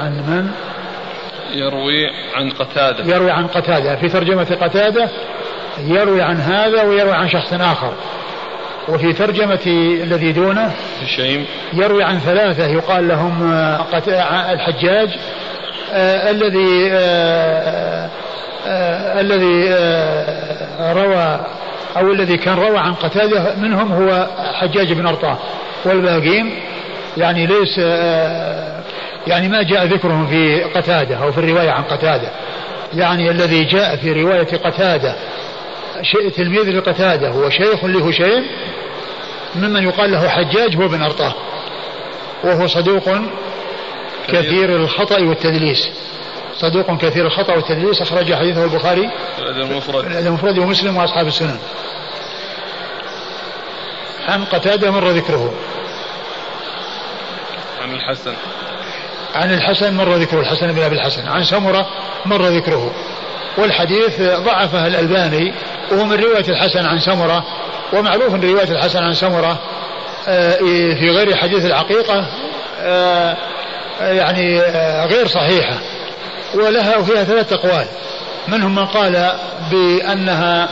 عن من؟ يروي عن قتادة. يروي عن قتادة. في ترجمة قتادة يروي عن هذا ويروي عن شخص آخر. وفي ترجمة الذي دونه هشيم. يروي عن ثلاثة. يقال لهم آه، الحجاج آه الذي آه الذي آه روى أو الذي كان روى عن قتادة منهم هو حجاج بن أرطاه. والباقين يعني ليس يعني ما جاء ذكرهم في قتادة أو في الرواية عن قتادة. يعني الذي جاء في رواية قتادة تلميذ لقتادة هو شيخ لهشيم ممن يقال له حجاج هو بن أرطاه. وهو صدوق كثير الخطأ والتدليس. صدوق كثير الخطأ والتدليس أخرج حديثه البخاري المفرد. المفرد ومسلم وأصحاب السنن. عن قتادة مر ذكره. عن الحسن. عن الحسن مر ذكره الحسن بن أبي الحسن. عن سمرة مر ذكره. والحديث ضعفه الألباني وهو من رواية الحسن عن سمرة ومعروف ان رواية الحسن عن سمرة آه، في غير حديث العقيقة آه، يعني آه، غير صحيحة. ولها وفيها ثلاث أقوال. منهم من قال بأنها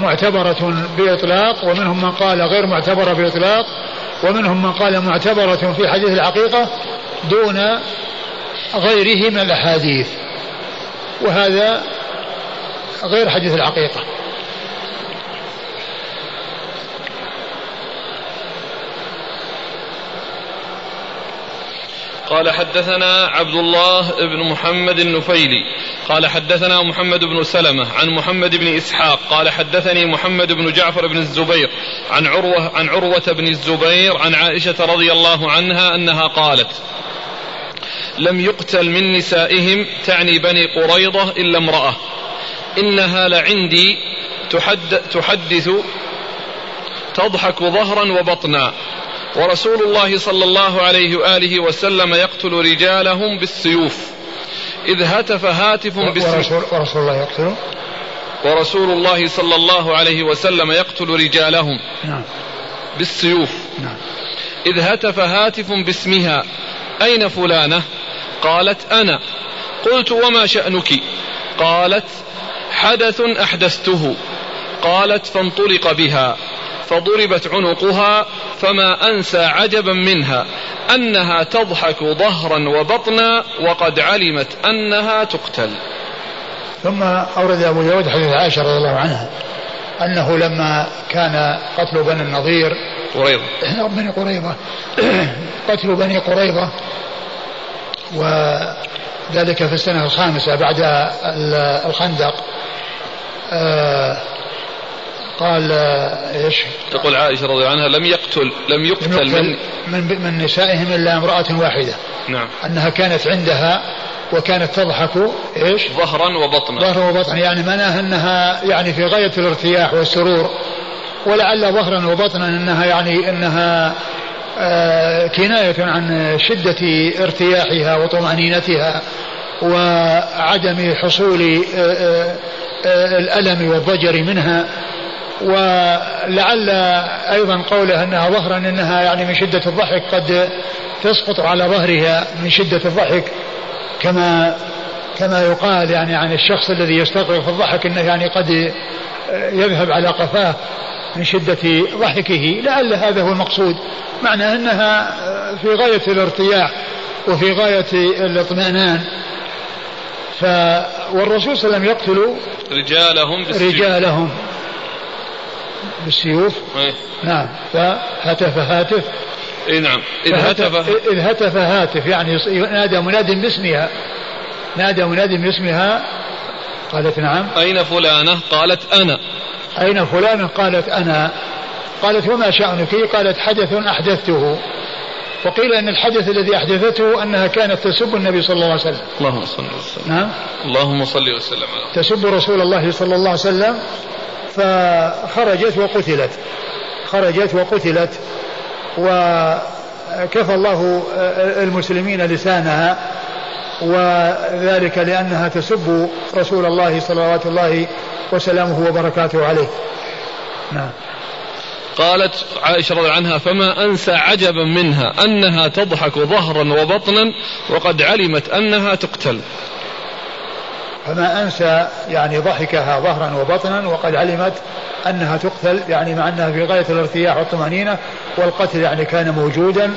معتبرة بإطلاق ومنهم من قال غير معتبرة بإطلاق ومنهم من قال معتبرة في حديث العقيقة دون غيره من الأحاديث. وهذا غير حديث العقيقة قال حدثنا عبد الله بن محمد النفيلي قال حدثنا محمد بن سلمة عن محمد بن إسحاق قال حدثني محمد بن جعفر بن الزبير عن عروة عن عروة بن الزبير عن عائشة رضي الله عنها أنها قالت لم يقتل من نسائهم تعني بني قريضة إلا امرأة إنها لعندي تحد تحدث تضحك ظهرا وبطنا ورسول الله صلى الله عليه وآله وسلم يقتل رجالهم بالسيوف. إذ هتف هاتف ورسول, ورسول الله يقتل ورسول الله صلى الله عليه وسلم يقتل رجالهم نعم. بالسيوف. نعم. إذ هتف هاتف باسمها. أين فلانة؟ قالت أنا. قلت وما شأنك؟ قالت حدث أحدثته. قالت فانطلق بها. فضربت عنقها فما أنسى عجبا منها أنها تضحك ظهرا وبطنا وقد علمت أنها تقتل. ثم أورد أبو داود حديث عائشة رضي الله عنها أنه لما كان قتل بني النضير قريضة بني قريضة قتل بني قريضة وذلك في السنة الخامسة بعد الخندق. آه قال إيش؟ تقول عائشة رضي الله عنها لم يقتل لم يقتل, من من, من نسائهم إلا امرأة واحدة. نعم. أنها كانت عندها وكانت تضحك إيش؟ ظهرا وبطنا. ظهرا وبطنا. يعني معناها أنها يعني في غاية الارتياح والسرور. ولعل ظهرا وبطنا أنها يعني أنها آه كناية عن شدة ارتياحها وطمأنينتها وعدم حصول آه آه, آه، الألم والضجر منها. ولعل أيضا قوله أنها ظهرا أنها يعني من شدة الضحك قد تسقط على ظهرها من شدة الضحك كما كما يقال يعني عن الشخص الذي يستغرق في الضحك إنه يعني قد يذهب على قفاه من شدة ضحكه. لعل هذا هو المقصود. معنى أنها في غاية الارتياح وفي غاية الاطمئنان. ف والرسول صلى الله عليه وسلم يقتل رجالهم رجالهم. بالسيوف أيه. نعم. فهتف هاتف. اي نعم. إذ هتف إذ هتف هاتف يعني نادى مناد باسمها. نادى مناد باسمها. قالت نعم. أين فلانة؟ قالت أنا. أين فلانة؟ قالت أنا. قالت وما شأنك؟ قالت حدث أحدثته. وقيل أن الحدث الذي أحدثته أنها كانت تسب النبي صلى الله عليه وسلم. اللهم صل وسلم. نعم. اللهم صل وسلم على تسب رسول الله صلى الله عليه وسلم. فخرجت وقتلت. خرجت وقتلت. وكفى الله المسلمين لسانها. وذلك لأنها تسب رسول الله صلوات الله وسلامه وبركاته عليه. نعم. قالت عائشة رضي عنها فما أنسى عجبا منها أنها تضحك ظهرا وبطنا وقد علمت أنها تقتل. فما أنسى يعني ضحكها ظهرا وبطنا وقد علمت أنها تقتل يعني مع أنها في غاية الارتياح والطمأنينة والقتل يعني كان موجودا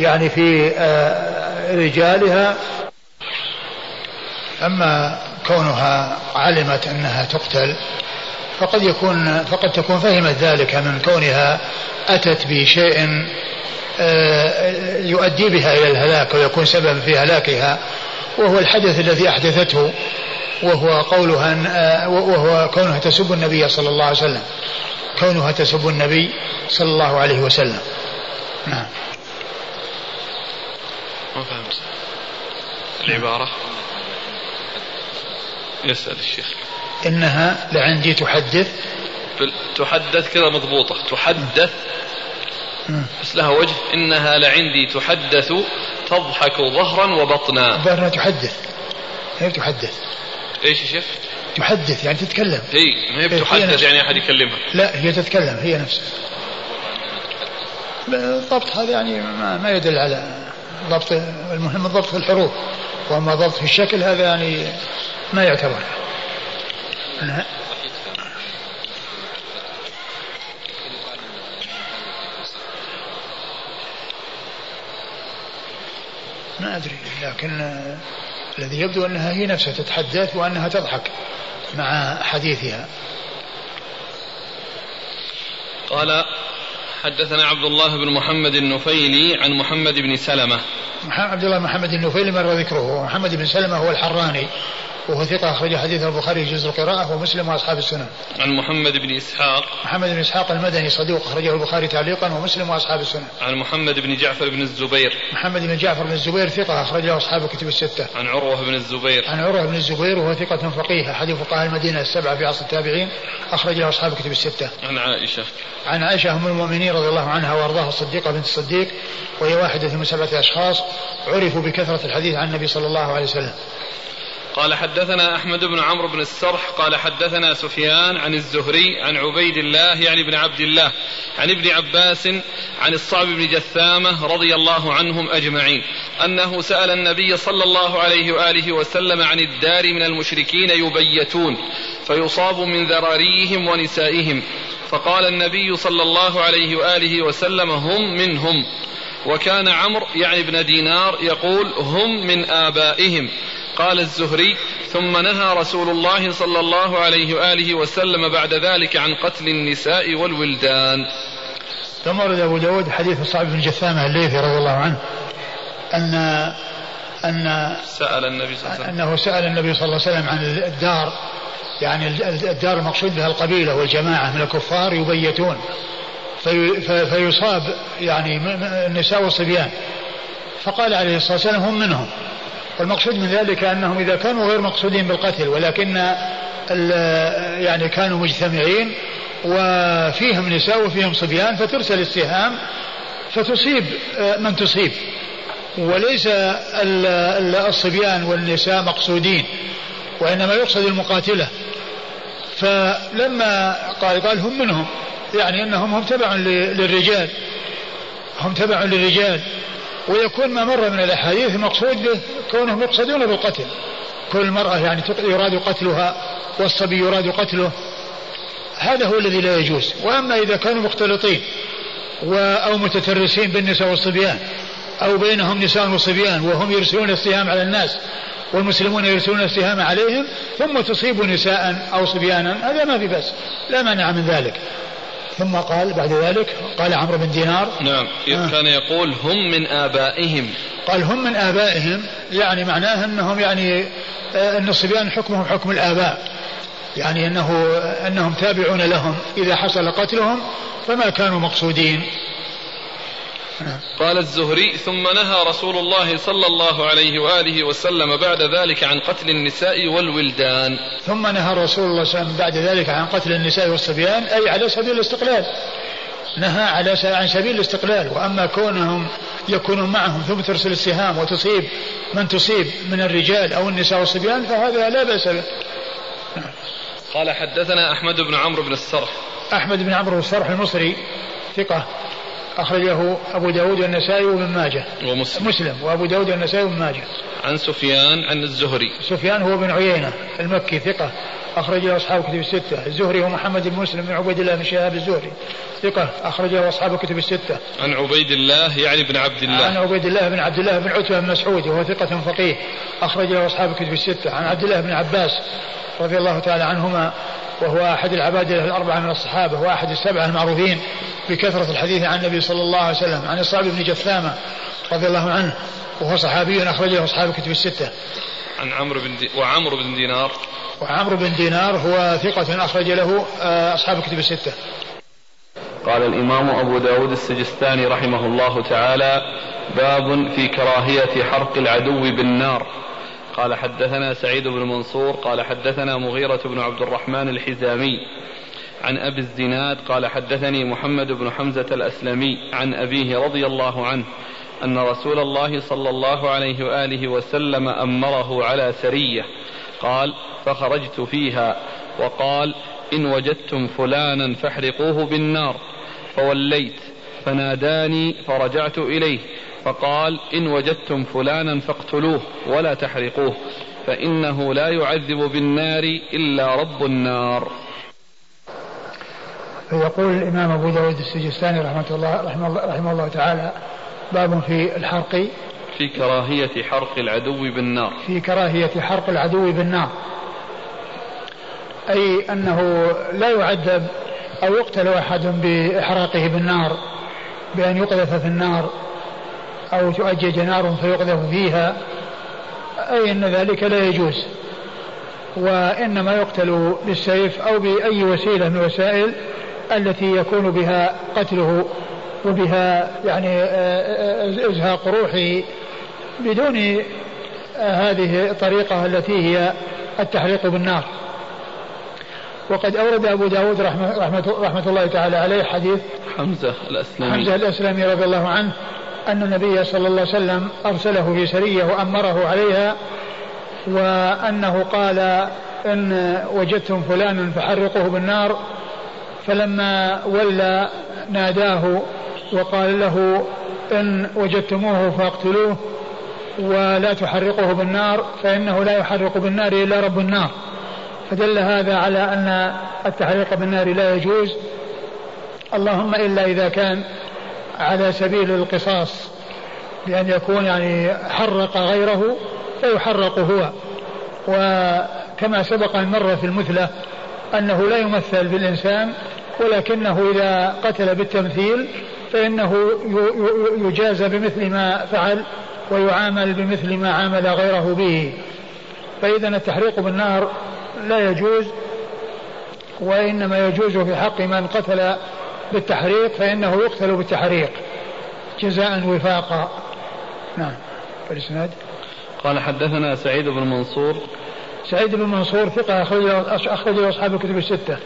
يعني في آه، رجالها. أما كونها علمت أنها تقتل فقد يكون فقد تكون فهمت ذلك من كونها أتت بشيء آه، يؤدي بها إلى الهلاك ويكون سببا في هلاكها وهو الحدث الذي أحدثته. وهو قولها آه، وهو كونها تسب النبي صلى الله عليه وسلم. كونها تسب النبي صلى الله عليه وسلم. نعم. ما فهمت. العبارة؟ يسأل الشيخ. إنها لعندي تحدث. تحدث كذا مضبوطة. تحدث. بس لها وجه. إنها لعندي تحدث تضحك ظهرا وبطنا. ظهرها تحدث. هي تحدث. إيش يا شيخ؟ تحدث يعني تتكلم. إي ما هي بتحدث يعني أحد يكلمها لا هي تتكلم هي نفسها الضبط هذا يعني ما, ما يدل على ضبط المهم الضبط في الحروف. وأما ضبط في الشكل هذا يعني ما يعتبر. نعم. ما أدري لكن الذي يبدو أنها هي نفسها تتحدث وأنها تضحك مع حديثها. قال حدثنا عبد الله بن محمد النفيلي عن محمد بن سلمة. عبد الله محمد النفيلي مر ذكره. محمد بن سلمة هو الحراني. وهو ثقة أخرج حديث البخاري في جزء القراءة ومسلم وأصحاب السنن. عن محمد بن إسحاق. محمد بن إسحاق المدني صديق أخرجه البخاري تعليقا ومسلم وأصحاب السنن. عن محمد بن جعفر بن الزبير. محمد بن جعفر بن الزبير ثقة أخرجه أصحاب الكتب الستة. عن عروة بن الزبير. عن عروة بن الزبير وهو ثقة فقيه أحد فقهاء المدينة السبعة في عصر التابعين أخرج له أصحاب الكتب الستة. عن عائشة. عن عائشة أم المؤمنين رضي الله عنها وأرضاها الصديقة بنت الصديق وهي واحدة من سبعة أشخاص عرفوا بكثرة الحديث عن النبي صلى الله عليه وسلم. قال حدثنا أحمد بن عمرو بن السرح قال حدثنا سفيان عن الزهري عن عبيد الله يعني بن عبد الله عن ابن عباس عن الصعب بن جثامة رضي الله عنهم أجمعين أنه سأل النبي صلى الله عليه وآله وسلم عن الدار من المشركين يبيتون فيصاب من ذراريهم ونسائهم فقال النبي صلى الله عليه وآله وسلم هم منهم وكان عمرو يعني ابن دينار يقول هم من آبائهم قال الزهري ثم نهى رسول الله صلى الله عليه وآله وسلم بعد ذلك عن قتل النساء والولدان. ثم ورد أبو داود حديث صعب بن جثامة الليثي رضي الله عنه أن أن سأل النبي صلى الله عليه وسلم. أنه سأل النبي صلى الله عليه وسلم عن الدار يعني الدار المقصود بها القبيلة والجماعة من الكفار يبيتون في فيصاب يعني النساء والصبيان. فقال عليه الصلاة والسلام هم منهم. والمقصود من ذلك أنهم إذا كانوا غير مقصودين بالقتل ولكن يعني كانوا مجتمعين وفيهم نساء وفيهم صبيان فترسل السهام فتصيب آه، من تصيب. وليس الصبيان والنساء مقصودين وإنما يقصد المقاتلة. فلما قال قال هم منهم يعني أنهم هم تبع للرجال هم تبع للرجال. ويكون ما مر من الأحاديث المقصود به كونهم يقصدون بالقتل. كل المرأة يعني يراد قتلها والصبي يراد قتله. هذا هو الذي لا يجوز. وأما إذا كانوا مختلطين أو متترسين بالنساء والصبيان أو بينهم نساء وصبيان وهم يرسلون السهام على الناس والمسلمون يرسلون السهام عليهم ثم تصيب نساء أو صبيانا هذا ما في بأس. لا مانع من ذلك. ثم قال بعد ذلك قال عمرو بن دينار نعم آه. كان يقول هم من آبائهم. قال هم من آبائهم يعني معناه أنهم يعني آه، أن الصبيان حكمهم حكم الآباء. يعني أنه أنهم تابعون لهم. إذا حصل قتلهم فما كانوا مقصودين. قال الزهري ثم نهى رسول الله صلى الله عليه وآله وسلم بعد ذلك عن قتل النساء والولدان ثم نهى رسول الله صلى الله عليه وسلم بعد ذلك عن قتل النساء والصبيان أي على سبيل الاستقلال نهى على عن سبيل الاستقلال وأما كونهم يكونون معهم ثم ترسل السهام وتصيب من تصيب من الرجال أو النساء والصبيان فهذا لا بأس به. قال حدثنا أحمد بن عمرو بن السرح. أحمد بن عمرو بن السرح المصري ثقة أخرجه أبو داود والنسائي وابن ماجه. ومسلم. مسلم. وأبو داود والنسائي وابن ماجه. عن سفيان عن الزهري. سفيان هو بن عيينة المكي ثقة. أخرج له أصحاب الكتب الستة. الزهري هو محمد بن مسلم بن عبيد الله بن شهاب الزهري. ثقة. أخرج له أصحاب الكتب الستة. عن عبيد الله يعني بن عبد الله. عن عبيد الله بن عبد الله بن عتبة بن مسعود وهو ثقة فقيه. أخرج له أصحاب الكتب الستة. عن عبد الله بن عباس رضي الله تعالى عنهما وهو أحد العباد الأربعة من الصحابة وأحد السبعة المعروفين بكثرة الحديث عن النبي صلى الله عليه وسلم عن الصعب بن جثامة رضي الله عنه وهو صحابي أخرجه أصحاب الكتب الستة. عن عمرو بن دي وعمرو بن دينار. وعمرو بن دينار هو ثقة أخرج له آه، أصحاب الكتب الستة. قال الإمام أبو داود السجستاني رحمه الله تعالى باب في كراهية حرق العدو بالنار. قال حدثنا سعيد بن منصور قال حدثنا مغيرة بن عبد الرحمن الحزامي عن أبي الزناد قال حدثني محمد بن حمزة الأسلمي عن أبيه رضي الله عنه أن رسول الله صلى الله عليه وآله وسلم أمره على سرية قال فخرجت فيها وقال إن وجدتم فلانا فاحرقوه بالنار فوليت فناداني فرجعت إليه فقال إن وجدتم فلانا فاقتلوه ولا تحرقوه فإنه لا يعذب بالنار إلا رب النار. فيقول الإمام أبو داود السجستاني رحمة الله, رحمة الله, رحمه الله تعالى باب في الحرق. في كراهية حرق العدو بالنار. في كراهية حرق العدو بالنار. أي أنه لا يعذب أو يقتل أحد بإحراقه بالنار بأن يقذف في النار. أو تؤجج نار فيقذف فيها أي أن ذلك لا يجوز. وإنما يقتل بالسيف أو بأي وسيلة من الوسائل التي يكون بها قتله وبها يعني آه، آه، إزهاق روحه بدون آه، هذه الطريقة التي هي التحريق بالنار. وقد أورد أبو داود رحمة, رحمة, رحمة الله تعالى عليه حديث حمزة الأسلمي. حمزة الأسلمي رضي الله عنه أن النبي صلى الله عليه وسلم أرسله في سرية وأمره عليها وأنه قال إن وجدتم فلانا فحرقوه بالنار فلما ولى ناداه وقال له إن وجدتموه فاقتلوه ولا تحرقه بالنار فإنه لا يحرق بالنار إلا رب النار. فدل هذا على أن التحريق بالنار لا يجوز. اللهم إلا إذا كان على سبيل القصاص بأن يكون يعني حرق غيره فيحرق هو. وكما سبق أن مر في المثلة أنه لا يمثل بالإنسان ولكنه إذا قتل بالتمثيل فإنه يجازى بمثل ما فعل ويعامل بمثل ما عامل غيره به. فإذا التحريق بالنار لا يجوز وإنما يجوز في حق من قتل بالتحريق فإنه يقتل بالتحريق. جزاء وفاقا. نعم. الإسناد قال حدثنا سعيد بن منصور. سعيد بن منصور ثقة أخرج أصحاب الكتب الستة.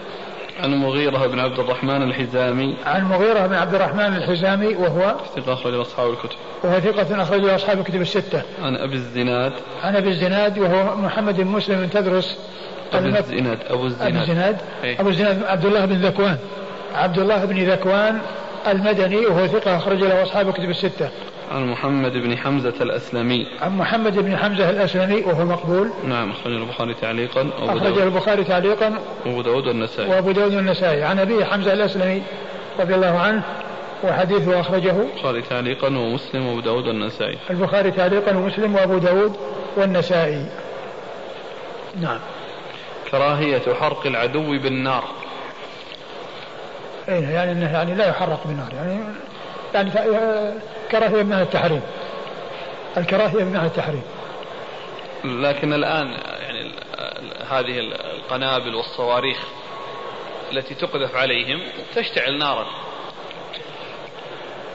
عن مغيرة بن عبد الرحمن الحزامي. عن مغيرة بن عبد الرحمن الحزامي وهو ثقة أخرج أصحاب الكتب. وهو ثقة أخرج أصحاب الكتب الستة. عن أبي الزناد. عن أبي الزناد وهو محمد بن مسلم بن تدرس أبو الزناد أبو الزناد. أبو الزناد. إيه. أبو الزناد عبد الله بن ذكوان. عبد الله بن ذكوان المدني وهو ثقة أخرج له أصحاب الكتب الستة. عن محمد بن حمزة الأسلمي. عن محمد بن حمزة الأسلمي وهو مقبول. نعم أخرجه البخاري تعليقا. أخرجه البخاري تعليقا. وأبو داود والنسائي. وأبو داود والنسائي عن أبي حمزة الأسلمي رضي الله عنه وحديثه أخرجه البخاري تعليقا ومسلم وأبو داود والنسائي. البخاري تعليقا ومسلم وأبو داود والنسائي. نعم. كراهية حرق العدو بالنار. إيه يعني إنه يعني لا يحرق بالنار يعني يعني كراهيه بمعنى التحريم. الكراهية بمعنى التحريم. لكن الآن يعني هذه القنابل والصواريخ التي تقذف عليهم تشتعل نارا.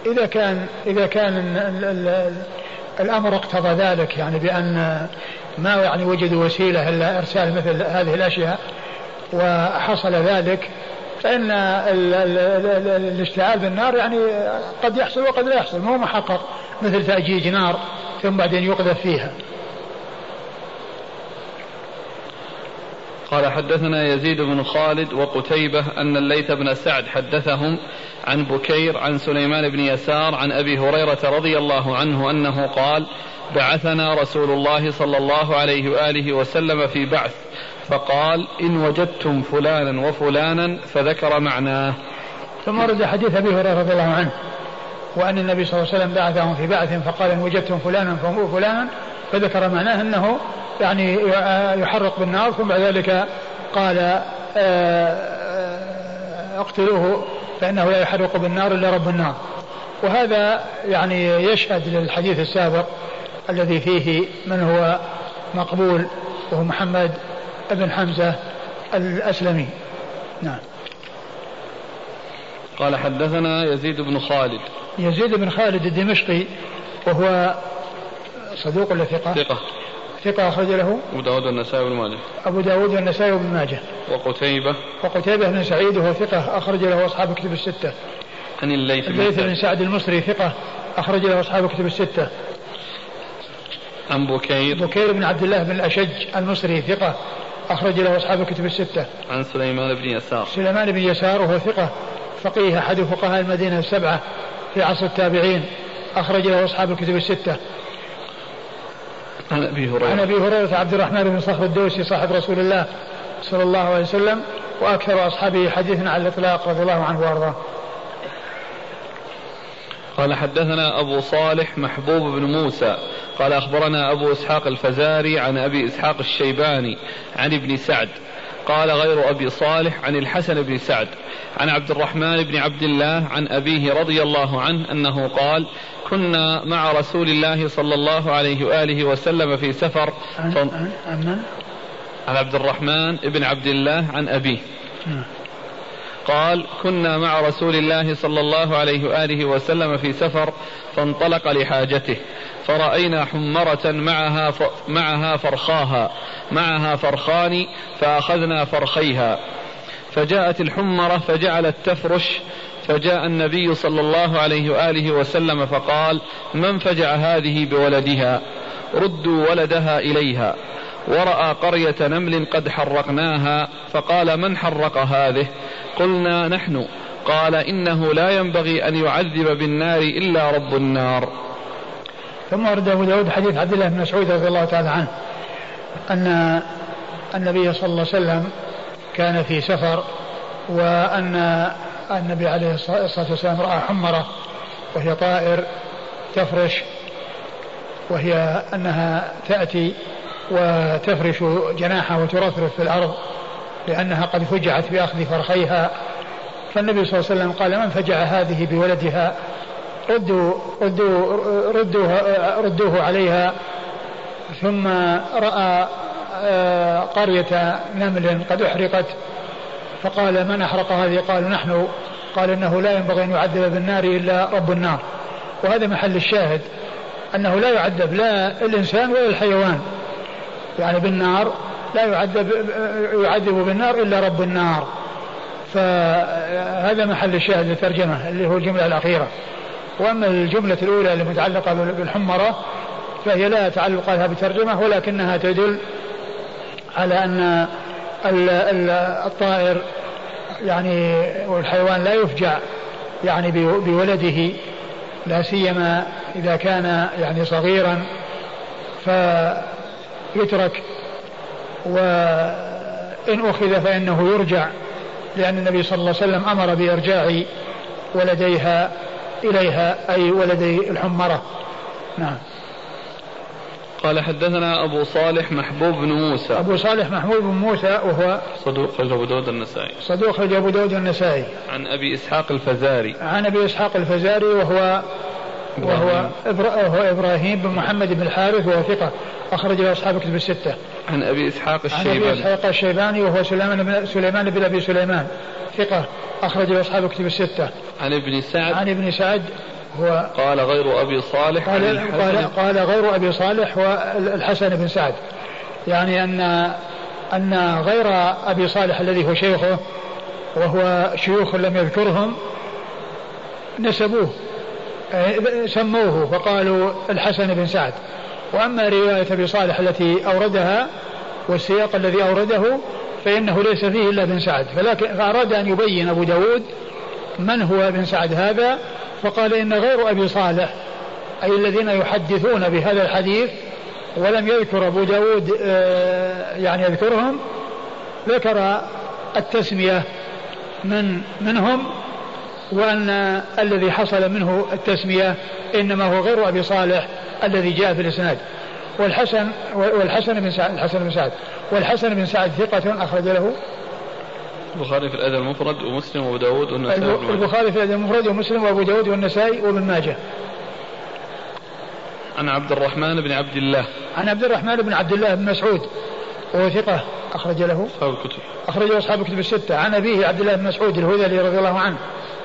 إذا كان إذا كان ال ال الأمر اقتضى ذلك يعني بأن ما يعني وجدوا وسيلة إلا إرسال مثل هذه الأشياء وحصل ذلك فإن الاشتعال بالنار يعني قد يحصل وقد لا يحصل مو محقق مثل تأجيج نار ثم بعدين يقذف فيها. قال حدثنا يزيد بن خالد وقتيبة أن الليث بن سعد حدثهم عن بكير عن سليمان بن يسار عن أبي هريرة رضي الله عنه أنه قال بعثنا رسول الله صلى الله عليه وآله وسلم في بعث فقال إن وجدتم فلانا وفلانا فذكر معناه. ثم ورد حديث أبي هريرة رضي الله عنه وأن النبي صلى الله عليه وسلم بعثهم في بعث فقال إن وجدتم فلانا وفلانا فذكر معناه أنه يعني يحرق بالنار ثم بعد ذلك قال آه، آه، اقتلوه فإنه لا يحرق بالنار إلا رب النار. وهذا يعني يشهد للحديث السابق الذي فيه من هو مقبول وهو محمد بن حمزة الأسلمي. نعم. قال حدثنا يزيد بن خالد. يزيد بن خالد الدمشقي وهو صدوق ولا ثقة؟ ثقة. ثقة أخرج له؟ أبو داود والنسائي بن ماجه. أبو داود والنسائي بن ماجه. وقتيبة. وقتيبة بن سعيد وهو ثقة أخرج له أصحاب كتب الستة. عن الليث بن الليث بن سعد المصري ثقة أخرج له أصحاب كتب الستة. عن بكير. بكير بن عبد الله بن الأشج المصري ثقة أخرج له أصحاب الكتب الستة. عن سليمان بن يسار. سليمان بن يسار وهو ثقة فقيه أحد فقهاء المدينة السبعة في عصر التابعين أخرج له أصحاب الكتب الستة. عن أبي هريرة. عن أبي هريرة عبد الرحمن بن صخر الدوسي صاحب رسول الله صلى الله عليه وسلم وأكثر أصحابه حديثا على الإطلاق رضي الله عنه وأرضاه. قال حدثنا أبو صالح محبوب بن موسى قال أخبرنا أبو إسحاق الفزاري عن أبي إسحاق الشيباني عن ابن سعد قال غير أبي صالح عن الحسن بن سعد عن عبد الرحمن بن عبد الله عن أبيه رضي الله عنه أنه قال كنا مع رسول الله صلى الله عليه وآله وسلم في سفر عن, عن, عن, عن عبد الرحمن بن عبد الله عن أبيه نعم. قال كنا مع رسول الله صلى الله عليه وآله وسلم في سفر فانطلق لحاجته فرأينا حمرة معها معها فرخاها معها فرخان فأخذنا فرخيها. فجاءت الحمرة فجعلت تفرش فجاء النبي صلى الله عليه وآله وسلم فقال من فجع هذه بولدها؟ ردوا ولدها إليها. ورأى قرية نمل قد حرقناها فقال من حرق هذه؟ قلنا نحن. قال إنه لا ينبغي أن يعذب بالنار إلا رب النار. ثم ورد أبو داود حديث عبد الله بن مسعود رضي الله تعالى عنه أن النبي صلى الله عليه وسلم كان في سفر وأن النبي عليه الصلاة والسلام رأى حمرة وهي طائر تفرش وهي أنها تأتي وتفرش جناحها وترفرف في الأرض لأنها قد فجعت بأخذ فرخيها. فالنبي صلى الله عليه وسلم قال من فجع هذه بولدها ردوا ردوا ردوه, ردوه عليها. ثم رأى آه، قرية نمل قد أحرقت. فقال من أحرق هذه؟ قالوا نحن. قال إنه لا ينبغي أن يعذب بالنار إلا رب النار. وهذا محل الشاهد أنه لا يعذب لا الإنسان ولا الحيوان. يعني بالنار لا يعذب يعذب بالنار إلا رب النار. فهذا محل الشاهد للترجمة اللي هو الجملة الأخيرة. وأما الجملة الأولى المتعلقة بالحمرة فهي لا تعلق لها بترجمة ولكنها تدل على أن الطائر يعني والحيوان لا يفجع يعني بولده لا سيما إذا كان يعني صغيرا. فيترك وإن أخذ فإنه يرجع لأن النبي صلى الله عليه وسلم أمر بإرجاع ولديها إليها أي ولدي الحمرة. نعم. قال حدثنا أبو صالح محبوب بن موسى. أبو صالح محبوب بن موسى وهو صدوق خرج أبو داود النسائي. صدوق خرج أبو داود النسائي. عن أبي إسحاق الفزاري. عن أبي إسحاق الفزاري وهو وهو وهو إبراهيم بن محمد بن الحارث وهو ثقة أخرج له أصحاب كتب الستة. عن أبي إسحاق الشيباني. عن أبي إسحاق الشيباني وهو سليمان بن سليمان بن أبي سليمان ثقة أخرج له أصحاب كتب الستة. عن ابن سعد. عن ابن سعد هو قال غير أبي صالح قال, قال, قال غير أبي صالح والحسن بن سعد يعني أن أن غير أبي صالح الذي هو شيخه وهو شيوخ لم يذكرهم نسبوه سموه فقالوا الحسن بن سعد. وأما رواية أبي صالح التي أوردها والسياق الذي أورده فإنه ليس فيه إلا بن سعد. فلكن فأراد أن يبين أبو داود من هو بن سعد هذا فقال إن غير أبي صالح أي الذين يحدثون بهذا الحديث ولم يذكر أبو داود آه، يعني يذكرهم ذكر التسمية من منهم وأن الذي حصل منه التسمية إنما هو غير أبي صالح الذي جاء في الإسناد. والحسن والحسن بن سعد الحسن بن سعد. والحسن بن سعد ثقة أخرج له. البخاري في الأدب المفرد ومسلم وأبو داود والنسائي البخاري في الأدب المفرد ومسلم وأبو داود والنسائي وابن ماجه. عن عبد الرحمن بن عبد الله. عن عبد الرحمن بن عبد الله بن مسعود. وهو ثقة أخرج له. أصحاب الكتب. أخرجه أصحاب الكتب الستة. عن أبيه عبد الله بن مسعود الهذلي رضي الله عنه.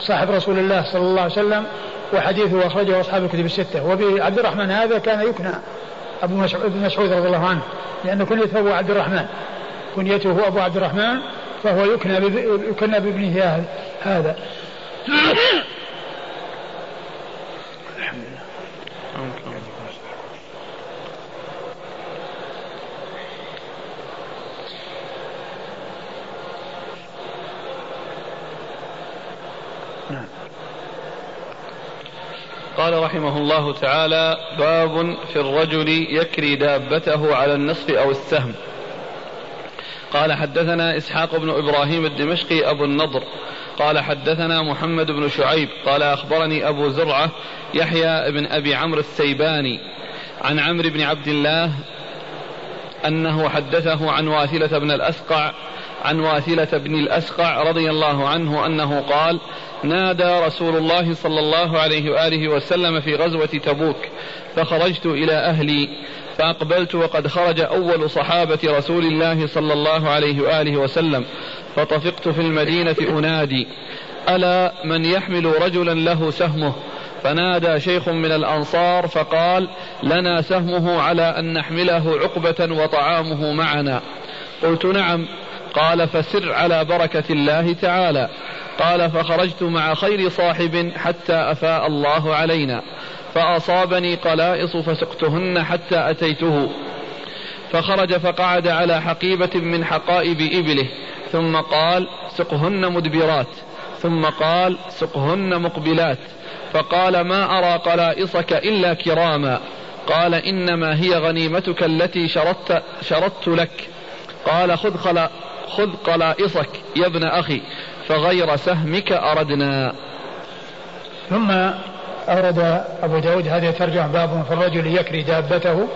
صاحب رسول الله صلى الله عليه وسلم وحديثه أخرجه أصحاب الكتب الستة. وعبد الرحمن هذا كان يكنى أبو مسعود مسعود رضي الله عنه لأن كنيته أبو عبد الرحمن. كنيته أبو عبد الرحمن فهو يكنى يكنى بابنه هذا. قال رحمه الله تعالى باب في الرجل يكري دابته على النصف أو السهم. قال حدثنا إسحاق بن إبراهيم الدمشقي أبو النضر. قال حدثنا محمد بن شعيب. قال أخبرني أبو زرعة يحيى بن أبي عمرو السيباني عن عمرو بن عبد الله أنه حدثه عن واثلة بن الأسقع عن واثلة بن الأسقع رضي الله عنه أنه قال نادى رسول الله صلى الله عليه وآله وسلم في غزوة تبوك فخرجت إلى أهلي فأقبلت وقد خرج أول صحابة رسول الله صلى الله عليه وآله وسلم فطفقت في المدينة أنادي ألا من يحمل رجلا له سهمه؟ فنادى شيخ من الأنصار فقال لنا سهمه على أن نحمله عقبة وطعامه معنا. قلت نعم قال فسر على بركة الله تعالى. قال فخرجت مع خير صاحب حتى أفاء الله علينا فأصابني قلائص فسقتهن حتى أتيته. فخرج فقعد على حقيبة من حقائب إبله ثم قال سقهن مدبرات ثم قال سقهن مقبلات. فقال ما أرى قلائصك إلا كراما. قال إنما هي غنيمتك التي شرطت, شرطت لك. قال خذ, خذ قلائصك يا ابن أخي. فغير سهمك أردنا. ثم أورد أبو داود هذه الترجمة باب في الرجل يكري دابته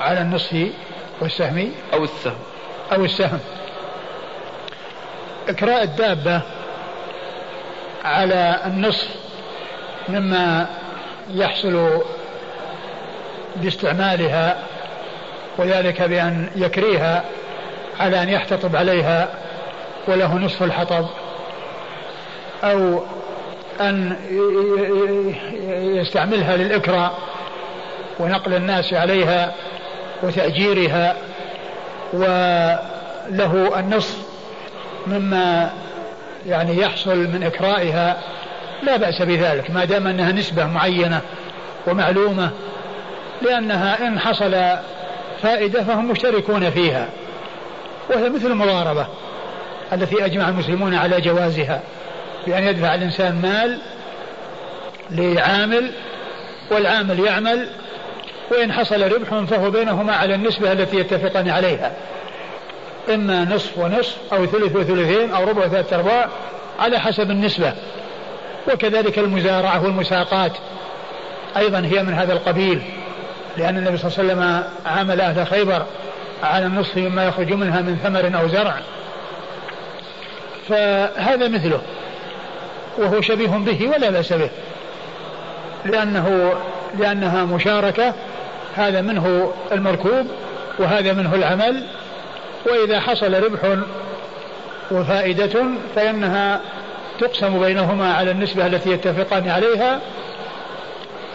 على النصف والسهم. أو السهم. أو السهم. إكراء الدابة على النصف مما يحصل باستعمالها وذلك بأن يكريها على أن يحتطب عليها وله نصف الحطب. أو أن يستعملها للإكرى ونقل الناس عليها وتأجيرها وله النصف مما يعني يحصل من إكرائها لا بأس بذلك ما دام أنها نسبة معينة ومعلومة لأنها إن حصل فائدة فهم مشتركون فيها وهي مثل المضاربة التي أجمع المسلمون على جوازها. بأن يدفع الإنسان مال لعامل والعامل يعمل وإن حصل ربح فهو بينهما على النسبة التي يتفقان عليها. إما نصف ونصف أو ثلث وثلثين أو ربع وثلاثة أرباع على حسب النسبة. وكذلك المزارعة والمساقات أيضا هي من هذا القبيل لأن النبي صلى الله عليه وسلم عامل أهل خيبر على النصف مما يخرج منها من ثمر أو زرع. فهذا مثله. وهو شبيه به ولا بأس به. لأنه لأنها مشاركة هذا منه المركوب وهذا منه العمل. وإذا حصل ربح وفائدة فإنها تقسم بينهما على النسبة التي يتفقان عليها.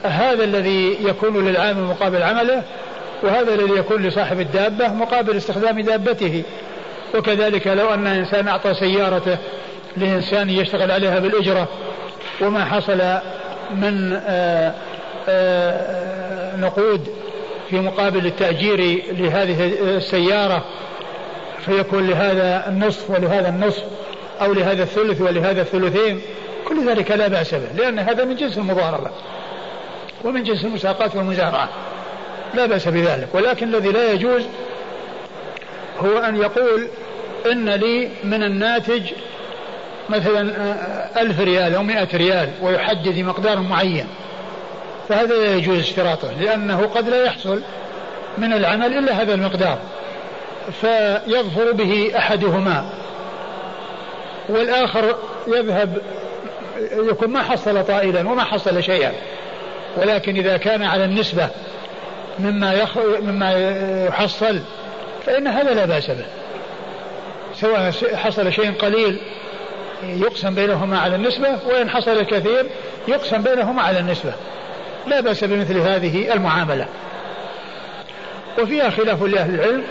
هذا الذي يكون للعامل مقابل عمله وهذا الذي يكون لصاحب الدابة مقابل استخدام دابته. وكذلك لو أن إنسان أعطى سيارته لإنسان يشتغل عليها بالأجرة وما حصل من آآ آآ نقود في مقابل التأجير لهذه السيارة فيكون لهذا النصف ولهذا النصف أو لهذا الثلث ولهذا الثلثين. كل ذلك لا بأس به لأن هذا من جنس المضاربة ومن جنس المساقات والمزارعة لا بأس بذلك ولكن الذي لا يجوز هو أن يقول إن لي من الناتج مثلا ألف ريال أو مئة ريال ويحدد مقدار معين. فهذا لا يجوز اشتراطه لأنه قد لا يحصل من العمل إلا هذا المقدار. فيظفر به أحدهما. والآخر يذهب يكون ما حصل طائلا وما حصل شيئا. ولكن إذا كان على النسبة مما يخ... مما يحصل فإن هذا لا بأس به. سواء حصل شيء قليل يقسم بينهما على النسبة وإن حصل الكثير يقسم بينهما على النسبة. لا بأس بمثل هذه المعاملة. وفيها خلاف لأهل العلم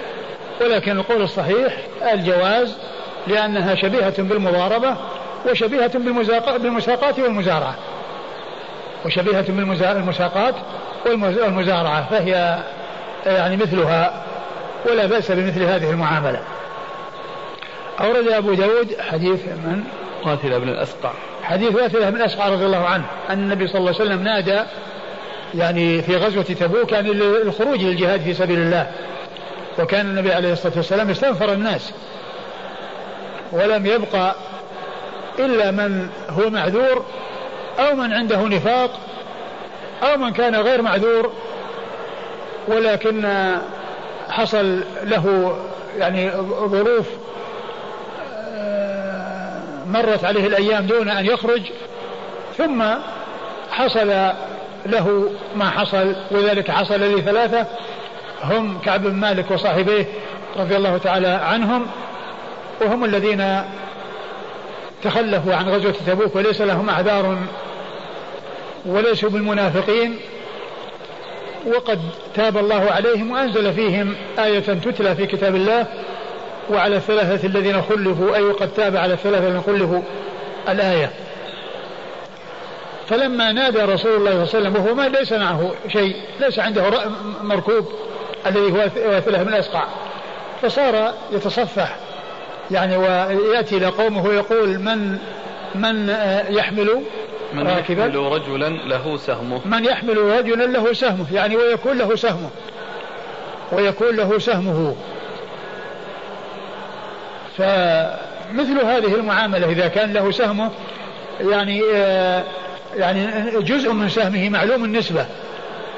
ولكن القول الصحيح الجواز لأنها شبيهة بالمضاربة وشبيهة بالمساقات والمزارعة. وشبيهة بالمساقات والمزارعة فهي يعني مثلها ولا بأس بمثل هذه المعاملة. أورد أبو داود حديث من واثلة بن الأسقع حديث واثلة بن الأسقع رضي الله عنه أن النبي صلى الله عليه وسلم نادى يعني في غزوة تبوك يعني الخروج للجهاد في سبيل الله. وكان النبي عليه الصلاة والسلام استنفر الناس. ولم يبقى إلا من هو معذور أو من عنده نفاق أو من كان غير معذور. ولكن حصل له يعني ظروف مرت عليه الأيام دون أن يخرج ثم حصل له ما حصل وذلك حصل لثلاثة هم كعب بن مالك وصاحبيه رضي الله تعالى عنهم وهم الذين تخلفوا عن غزوة تبوك وليس لهم أعذار وليسوا بالمنافقين وقد تاب الله عليهم وأنزل فيهم آية تتلى في كتاب الله وعلى الثلاثة الذين خلفوا أي وقد تاب على الثلاثة الذين خلفوا الآية. فلما نادى رسول الله صلى الله عليه وسلم وهو ما ليس معه شيء ليس عنده مركوب الذي هو واثلة من أسقع. فصار يتصفح. يعني ويأتي إلى قومه ويقول من من يحمل من راكبا؟ يحمل رجلا له سهمه. من يحمل رجلا له سهمه. يعني ويكون له سهمه. ويكون له سهمه. فمثل هذه المعاملة إذا كان له سهمه يعني آه يعني جزء من سهمه معلوم النسبة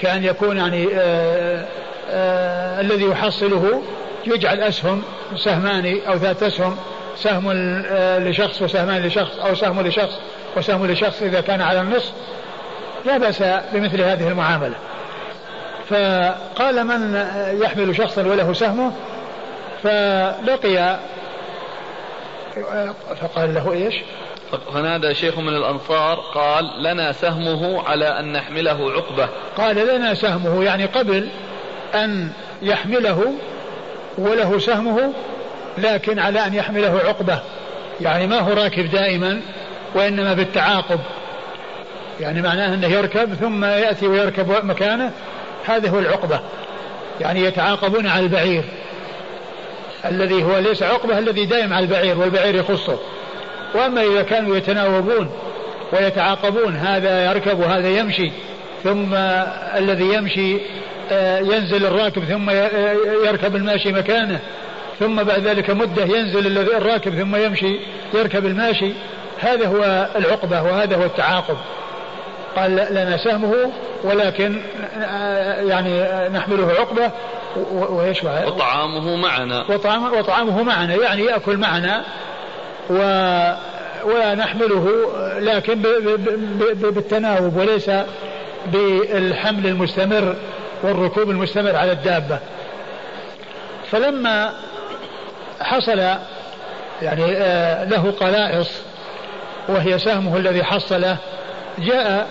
كأن يكون يعني آه آه الذي يحصله يجعل أسهم سهمان أو ذات أسهم سهم لشخص وسهمان لشخص أو سهم لشخص وسهم لشخص إذا كان على النصف لا بأس بمثل هذه المعاملة. فقال من يحمل شخصا وله سهمه فلقي فقال له إيش؟ فنادى شيخ من الأنصار قال لنا سهمه على أن نحمله عقبة. قال لنا سهمه يعني قبل أن يحمله وله سهمه لكن على أن يحمله عقبة. يعني ما هو راكب دائما وإنما بالتعاقب. يعني معناه أنه يركب ثم يأتي ويركب مكانه هذا هو العقبة. يعني يتعاقبون على البعير. الذي هو ليس عقبة الذي دائم على البعير والبعير يخصه. وأما إذا كانوا يتناوبون ويتعاقبون هذا يركب وهذا يمشي ثم الذي يمشي آه، ينزل الراكب ثم يركب الماشي مكانه ثم بعد ذلك مدة ينزل الراكب ثم يمشي يركب الماشي. هذا هو العقبة وهذا هو التعاقب. قال لنا سهمه ولكن آه، يعني نحمله عقبة. وإيش وطعامه معنا. وطعام وطعامه معنا يعني يأكل معنا و ونحمله لكن بالتناوب وليس بالحمل المستمر والركوب المستمر على الدابة. فلما حصل يعني آه، له قلائص وهي سهمه الذي حصله جاء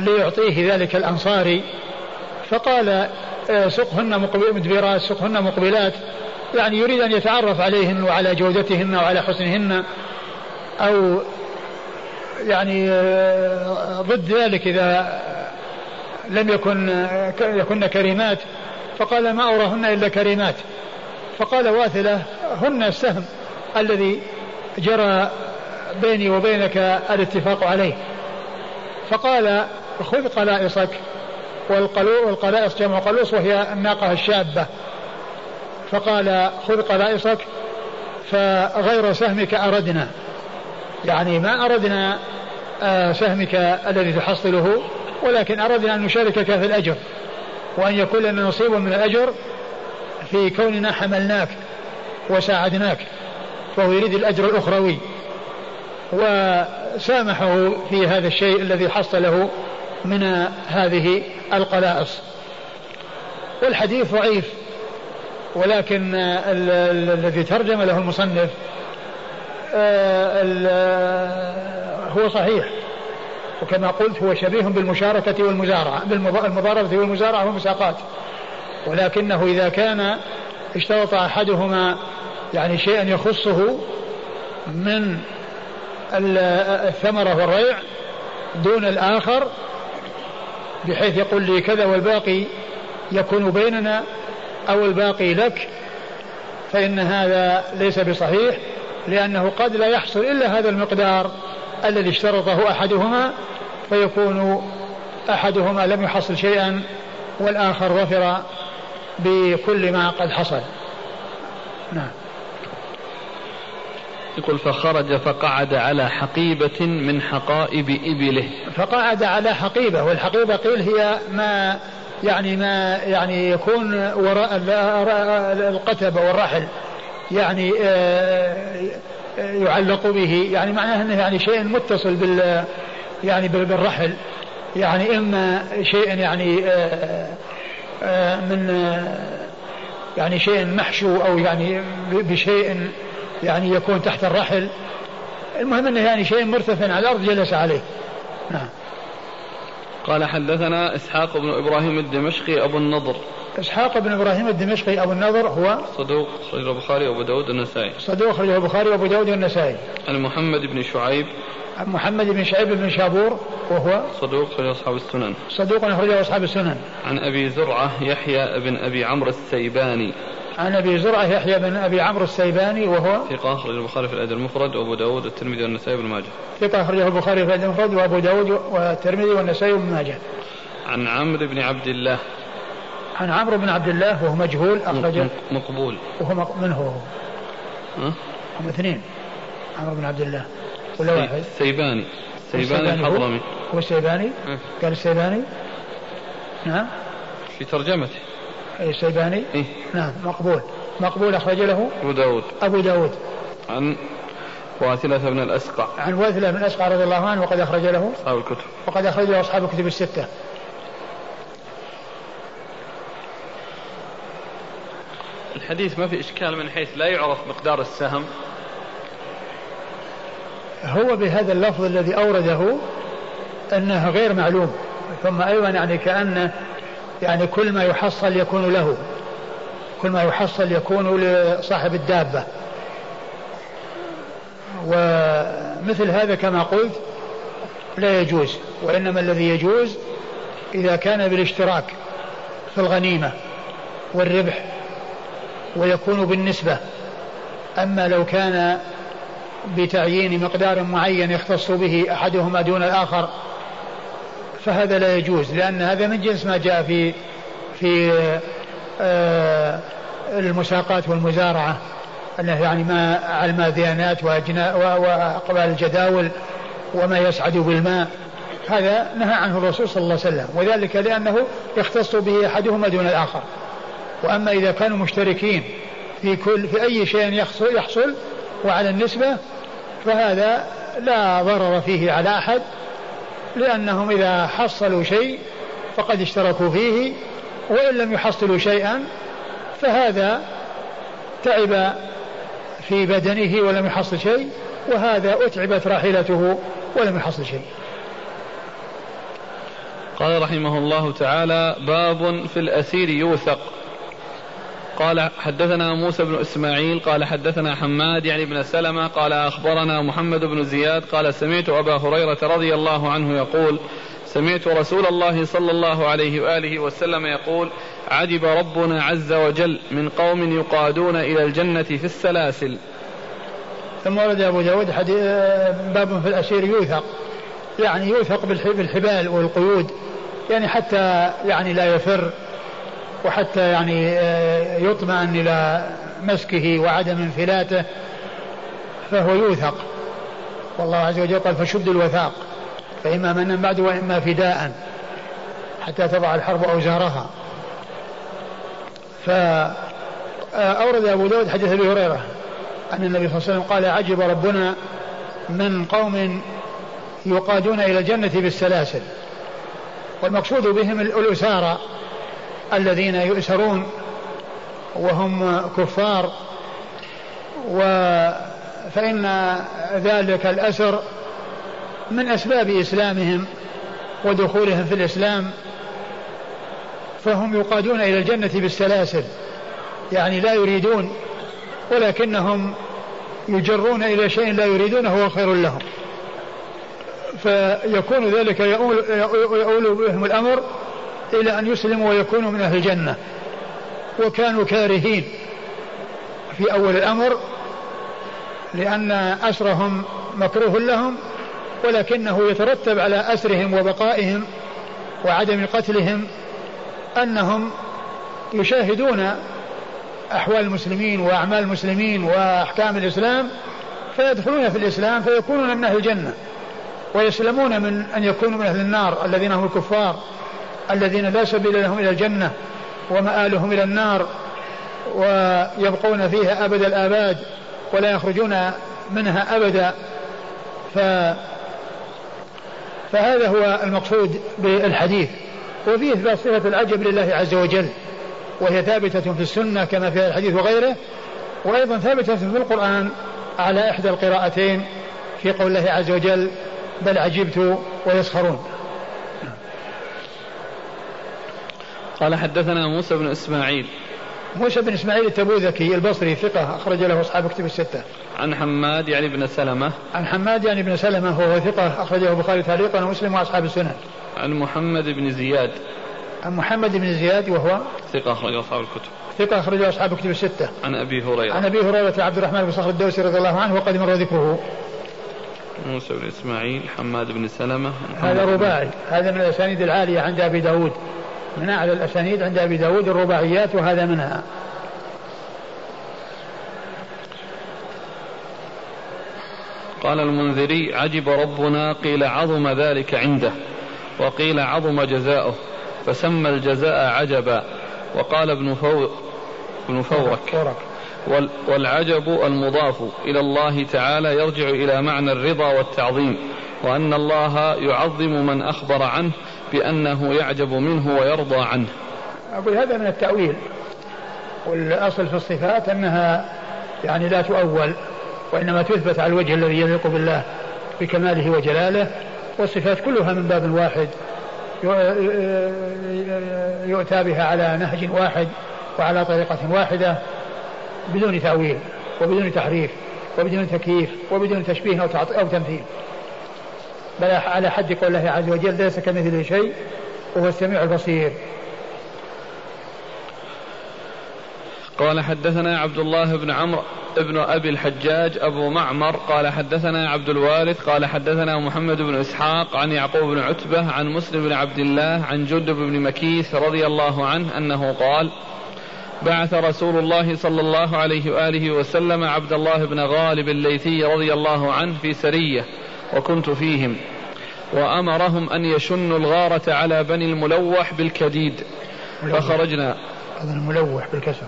ليعطيه ذلك الأنصاري فقال آه، سقهن مدبرات سقهن مقبلات. يعني يريد أن يتعرف عليهن وعلى جودتهن وعلى حسنهن أو يعني آه، ضد ذلك إذا لم يكن يكن كريمات. فقال ما أراهن إلا كريمات. فقال واثلة هن السهم الذي جرى بيني وبينك الاتفاق عليه. فقال خذ قلائصك. والقلائص جمع قلوص وهي الناقة الشابة. فقال خذ قلائصك فغير سهمك أردنا. يعني ما أردنا آه، سهمك الذي تحصله ولكن أردنا أن نشاركك في الأجر. وأن يكون لنا نصيب من الأجر في كوننا حملناك وساعدناك فهو يريد الأجر الأخروي. وسامحه في هذا الشيء الذي حصله من هذه القلائص. والحديث ضعيف ولكن الذي ترجم له المصنف آه، هو صحيح. وكما قلت هو شبيه بالمشاركة والمزارعة بالمضاربة والمزارعة والمساقات. ولكنه إذا كان اشترط أحدهما يعني شيئا يخصه من الثمرة والريع دون الآخر بحيث يقول لي كذا والباقي يكون بيننا أو الباقي لك فإن هذا ليس بصحيح لأنه قد لا يحصل إلا هذا المقدار الذي اشترطه أحدهما فيكون أحدهما لم يحصل شيئا والآخر ظفر بكل ما قد حصل. نعم. يقول فخرج فقعد على حقيبة من حقائب إبله. فقعد على حقيبة والحقيبة قيل هي ما يعني ما يعني يكون وراء القتبة والرحل يعني آه، يعلق به يعني معناه إنه يعني شيء متصل بال يعني بالرحل يعني إما شيء يعني آه، آه، من يعني شيء محشو أو يعني بشيء يعني يكون تحت الرحل. المهم إنه يعني شيء مرتفع على الأرض جلس عليه. نعم. قال حدثنا إسحاق بن إبراهيم الدمشقي أبو النضر. إسحاق بن إبراهيم الدمشقي أبو النضر هو صدوق خرج البخاري وأبو داود والنسائي صدوق خرج البخاري وأبو داود والنسائي عن محمد بن شعيب. عن محمد بن شعيب بن شابور وهو صدوق خرج أصحاب السنن. صدوق خرج أصحاب السنن. عن أبي زرعة يحيى بن أبي عمرو السيباني. عن أبي زرعة يحيى بن أبي عمرو السيباني وهو ثقة أخرج البخاري في الأدب المفرد وأبو داود والترمذي والنسائي بن ماجه. ثقة أخرجه البخاري في الأدب المفرد وأبو داود والترمذي والنسائي بن ماجه. عن عمرو بن عبد الله. عن عمرو بن عبد الله وهو مجهول أخرجه مقبول. وهو من هو؟ ها؟ هم اثنين عمرو بن عبد الله ولا واحد؟ السيباني السيباني الحضرمي هو السيباني؟ قال السيباني؟ نعم في ترجمته الشيباني إيه؟ نعم مقبول. مقبول أخرج له؟ أبو داود. أبو داود. عن واثلة بن الأسقع. عن واثلة بن الأسقع رضي الله عنه وقد أخرج له. أصحاب الكتب. وقد أخرج له أصحاب الكتب الستة. الحديث ما في إشكال من حيث لا يعرف مقدار السهم. هو بهذا اللفظ الذي أورده أنه غير معلوم ثم أيضا يعني كأنه يعني كل ما يحصل يكون له كل ما يحصل يكون لصاحب الدابة. ومثل هذا كما قلت لا يجوز وإنما الذي يجوز إذا كان بالاشتراك في الغنيمة والربح ويكون بالنسبة. أما لو كان بتعيين مقدار معين يختص به أحدهما دون الآخر فهذا لا يجوز لأن هذا من جنس ما جاء في في آه، المساقات والمزارعة. أنه يعني ما على الماذيانات وأقبال الجداول وما يسعد بالماء. هذا نهى عنه الرسول صلى الله عليه وسلم وذلك لأنه يختص به أحدهما دون الآخر. وأما إذا كانوا مشتركين في كل في أي شيء يحصل, يحصل وعلى النسبة فهذا لا ضرر فيه على أحد. لأنهم إذا حصلوا شيء فقد اشتركوا فيه وإن لم يحصلوا شيئا فهذا تعب في بدنه ولم يحصل شيء وهذا أتعبت راحلته ولم يحصل شيء. قال رحمه الله تعالى باب في الأسير يوثق. قال حدثنا موسى بن إسماعيل قال حدثنا حماد يعني بن سلمة قال أخبرنا محمد بن زياد قال سمعت أبا هريرة رضي الله عنه يقول سمعت رسول الله صلى الله عليه وآله وسلم يقول عجب ربنا عز وجل من قوم يقادون إلى الجنة في السلاسل. ثم ورد أبو داود باب في الأسير يوثق يعني يوثق بالحبال والقيود يعني حتى يعني لا يفر. وحتى يعني آه، يطمئن إلى مسكه وعدم انفلاته فهو يوثق. والله عز وجل قال فشد الوثاق فإما من بعد وإما فداء حتى تضع الحرب أوزارها. فأورد أبو داود حديث أبي هريرة أن النبي صلى الله عليه وسلم قال عجب ربنا من قوم يقادون إلى الجنة بالسلاسل والمقصود بهم الأسارى الذين يؤسرون وهم كفار و فإن ذلك الأسر من أسباب إسلامهم ودخولهم في الإسلام فهم يقادون إلى الجنة بالسلاسل يعني لا يريدون ولكنهم يجرون إلى شيء لا يريدونه هو خير لهم. فيكون ذلك يؤول, بهم الأمر إلى أن يسلموا ويكونوا من أهل الجنة. وكانوا كارهين في أول الأمر لأن أسرهم مكروه لهم ولكنه يترتب على أسرهم وبقائهم وعدم قتلهم أنهم يشاهدون أحوال المسلمين وأعمال المسلمين وأحكام الإسلام فيدخلون في الإسلام فيكونون من أهل الجنة ويسلمون من أن يكونوا من أهل النار الذين هم الكفار. الذين لا سبيل لهم إلى الجنة ومآلهم إلى النار ويبقون فيها أبد الآباد ولا يخرجون منها أبدا. ف فهذا هو المقصود بالحديث. وفيه إثبات صفة العجب لله عز وجل وهي ثابتة في السنة كما في الحديث وغيره وأيضا ثابتة في القرآن على إحدى القراءتين في قول الله عز وجل بل عجبت ويسخرون قال حدثنا موسى بن إسماعيل موسى بن إسماعيل التبوذكي البصري ثقة أخرج له أصحاب كتب الستة. عن حماد يعني بن سلمة. عن حماد يعني بن سلمة وهو ثقة أخرجه البخاري تعليقا ومسلم وأصحاب السنن. عن محمد بن زياد. عن محمد بن زياد وهو ثقة أخرجه أصحاب الكتب. ثقة أخرجه أصحاب الكتب الستة. عن أبي هريرة. عن أبي هريرة عبد الرحمن بن صخر الدوسي رضي الله عنه وقد مر ذكره. موسى بن إسماعيل حماد بن سلمة هذا رباعي هذا من الأسانيد العالية عند أبي داود من أعلى الأسانيد عند أبي داود الرباعيات وهذا منها. قال المنذري عجب ربنا قيل عظم ذلك عنده وقيل عظم جزاؤه فسمى الجزاء عجبا وقال ابن فو ابن فورك والعجب المضاف إلى الله تعالى يرجع إلى معنى الرضا والتعظيم وأن الله يعظم من أخبر عنه بأنه يعجب منه ويرضى عنه. أقول هذا من التأويل. والأصل في الصفات أنها يعني لا تؤول وإنما تثبت على الوجه الذي يليق بالله بكماله وجلاله. والصفات كلها من باب واحد يؤتى بها على نهج واحد وعلى طريقة واحدة بدون تأويل وبدون تحريف وبدون تكييف وبدون تشبيه أو تمثيل. بل على حد قول الله عز وجل ليس كمثله شيء وهو السميع البصير. قال حدثنا عبد الله بن عمرو ابن أبي الحجاج أبو معمر قال حدثنا عبد الوارث قال حدثنا محمد بن إسحاق عن يعقوب بن عتبة عن مسلم بن عبد الله عن جندب بن مكيث رضي الله عنه أنه قال بعث رسول الله صلى الله عليه وآله وسلم عبد الله بن غالب الليثي رضي الله عنه في سرية وكنت فيهم. وأمرهم أن يشنوا الغارة على بني الملوح بالكديد. فخرجنا. هذا الملوح بالكسر.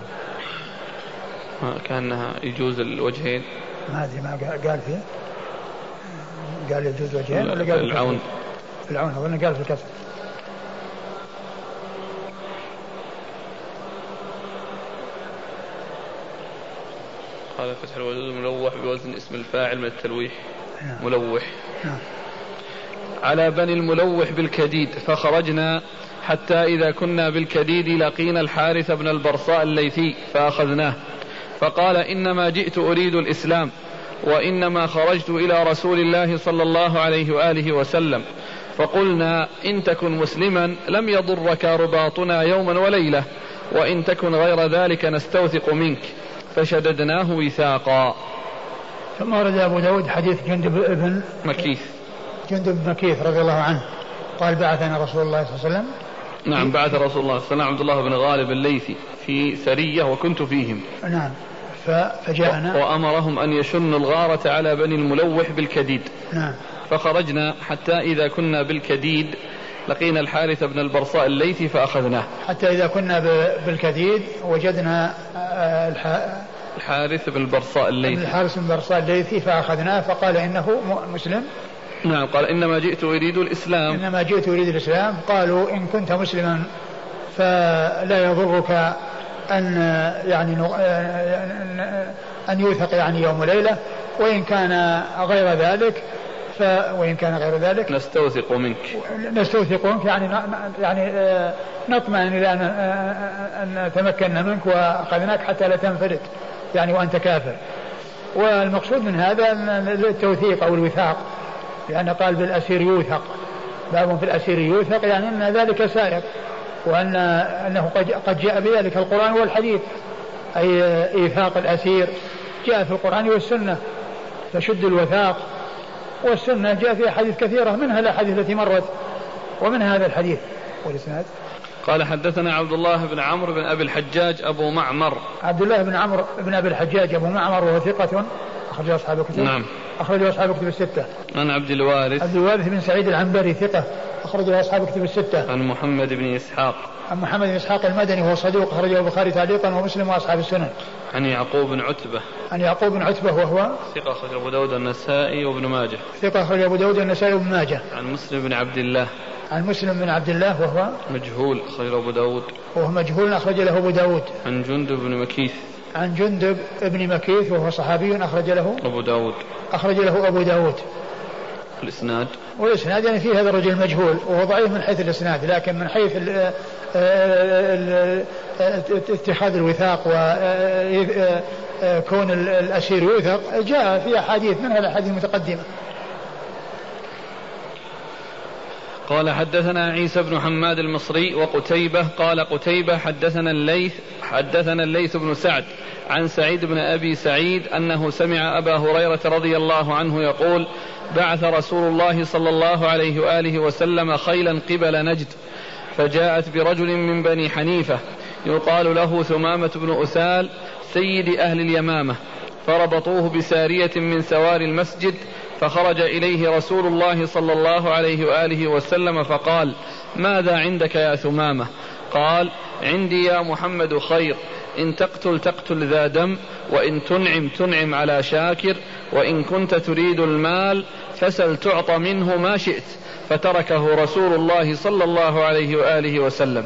كأنها يجوز الوجهين. ما أدري ما قال فيه. قال يجوز وجهين ولا قال العون. في العون أظن قال في الكسر. قال فتح الوجود ملوح بوزن اسم الفاعل من التلويح. ملوح. نعم. على بني الملوح بالكديد فخرجنا حتى إذا كنا بالكديد لقينا الحارث بن البرصاء الليثي فأخذناه. فقال إنما جئت أريد الإسلام وإنما خرجت إلى رسول الله صلى الله عليه وآله وسلم. فقلنا إن تكن مسلما لم يضرك رباطنا يوما وليلة وإن تكن غير ذلك نستوثق منك. فشددناه وثاقا. ثم ورد أبو داود حديث جندب ابن مكيث. جندب بن مكيث رضي الله عنه. قال بعثنا رسول الله صلى الله عليه وسلم. نعم بعث رسول الله صلى الله عليه وسلم. عبد الله بن غالب الليثي في سرية وكنت فيهم. نعم. فجاءنا. وأمرهم أن يشنوا الغارة على بني الملوح بالكديد. نعم. فخرجنا حتى إذا كنا بالكديد لقينا الحارث بن البرصاء الليثي فأخذناه. حتى إذا كنا بالكديد وجدنا آه، الحارث بن البرصاء الليثي. الحارث بن البرصاء الليثي فأخذناه فقال إنه مسلم. نعم قال إنما جئت أريد الإسلام. إنما جئت أريد الإسلام. قالوا إن كنت مسلما فلا يضرك أن يعني أن يوثق يعني يوم وليلة وإن كان غير ذلك ف وإن كان غير ذلك نستوثق منك. نستوثق منك يعني يعني آه، نطمئن إلى أن أن تمكنا منك وأخذناك حتى لا تنفلت يعني وأنت كافر. والمقصود من هذا التوثيق أو الوثاق لأن قال بالأسير يوثق. باب في الأسير يوثق يعني أن ذلك سائق وأن أنه قد جاء بذلك القرآن والحديث. أي إيثاق الأسير جاء في القرآن والسنة فشد الوثاق. والسنة جاء فيها حديث كثيرة منها الأحاديث التي مرت ومن هذا الحديث والإسناد. قال حدثنا عبد الله بن عمرو بن أبي الحجاج أبو معمر. عبد الله بن عمرو بن أبي الحجاج أبو معمر وهو ثقة أخرج أصحاب الكتب نعم. أخرج أصحاب الكتب الستة. عن عبد الوارث. عبد الوارث بن سعيد العنبري ثقة. أخرج أصحاب الكتب الستة. عن محمد بن إسحاق. عن محمد بن إسحاق المدني وهو صدوق. أخرجه البخاري تعليقا ومسلم وأصحاب السنن. عن يعقوب بن عتبة. عن يعقوب بن عتبة وهو ثقة أخرج أبو داود النسائي وابن ماجه. ثقة أخرج أبو داود النسائي وابن ماجه. عن مسلم بن عبد الله. عن مسلم بن عبد الله وهو مجهول أخرج أبو داود. وهو مجهول أخرج له أبو داود. عن جندب بن مكيث. عن جندب بن مكيث وهو صحابي أخرج له أبو داود. أخرج له أبو داود. الإسناد. والإسناد يعني فيه هذا الرجل مجهول وهو ضعيف من حيث الإسناد لكن من حيث ال ال اتخاذ الوثاق وكون الأسير يوثق جاء في أحاديث منها الأحاديث المتقدمة؟ قال حدثنا عيسى بن حماد المصري وقتيبة قال قتيبة حدثنا الليث حدثنا الليث بن سعد عن سعيد بن أبي سعيد أنه سمع أبا هريرة رضي الله عنه يقول بعث رسول الله صلى الله عليه وآله وسلم خيلا قبل نجد فجاءت برجل من بني حنيفة يقال له ثمامة بن أسال سيد أهل اليمامة فربطوه بسارية من سوار المسجد فخرج إليه رسول الله صلى الله عليه وآله وسلم فقال ماذا عندك يا ثمامة؟ قال عندي يا محمد خير إن تقتل تقتل ذا دم وإن تنعم تنعم على شاكر وإن كنت تريد المال فسل تعطى منه ما شئت. فتركه رسول الله صلى الله عليه وآله وسلم.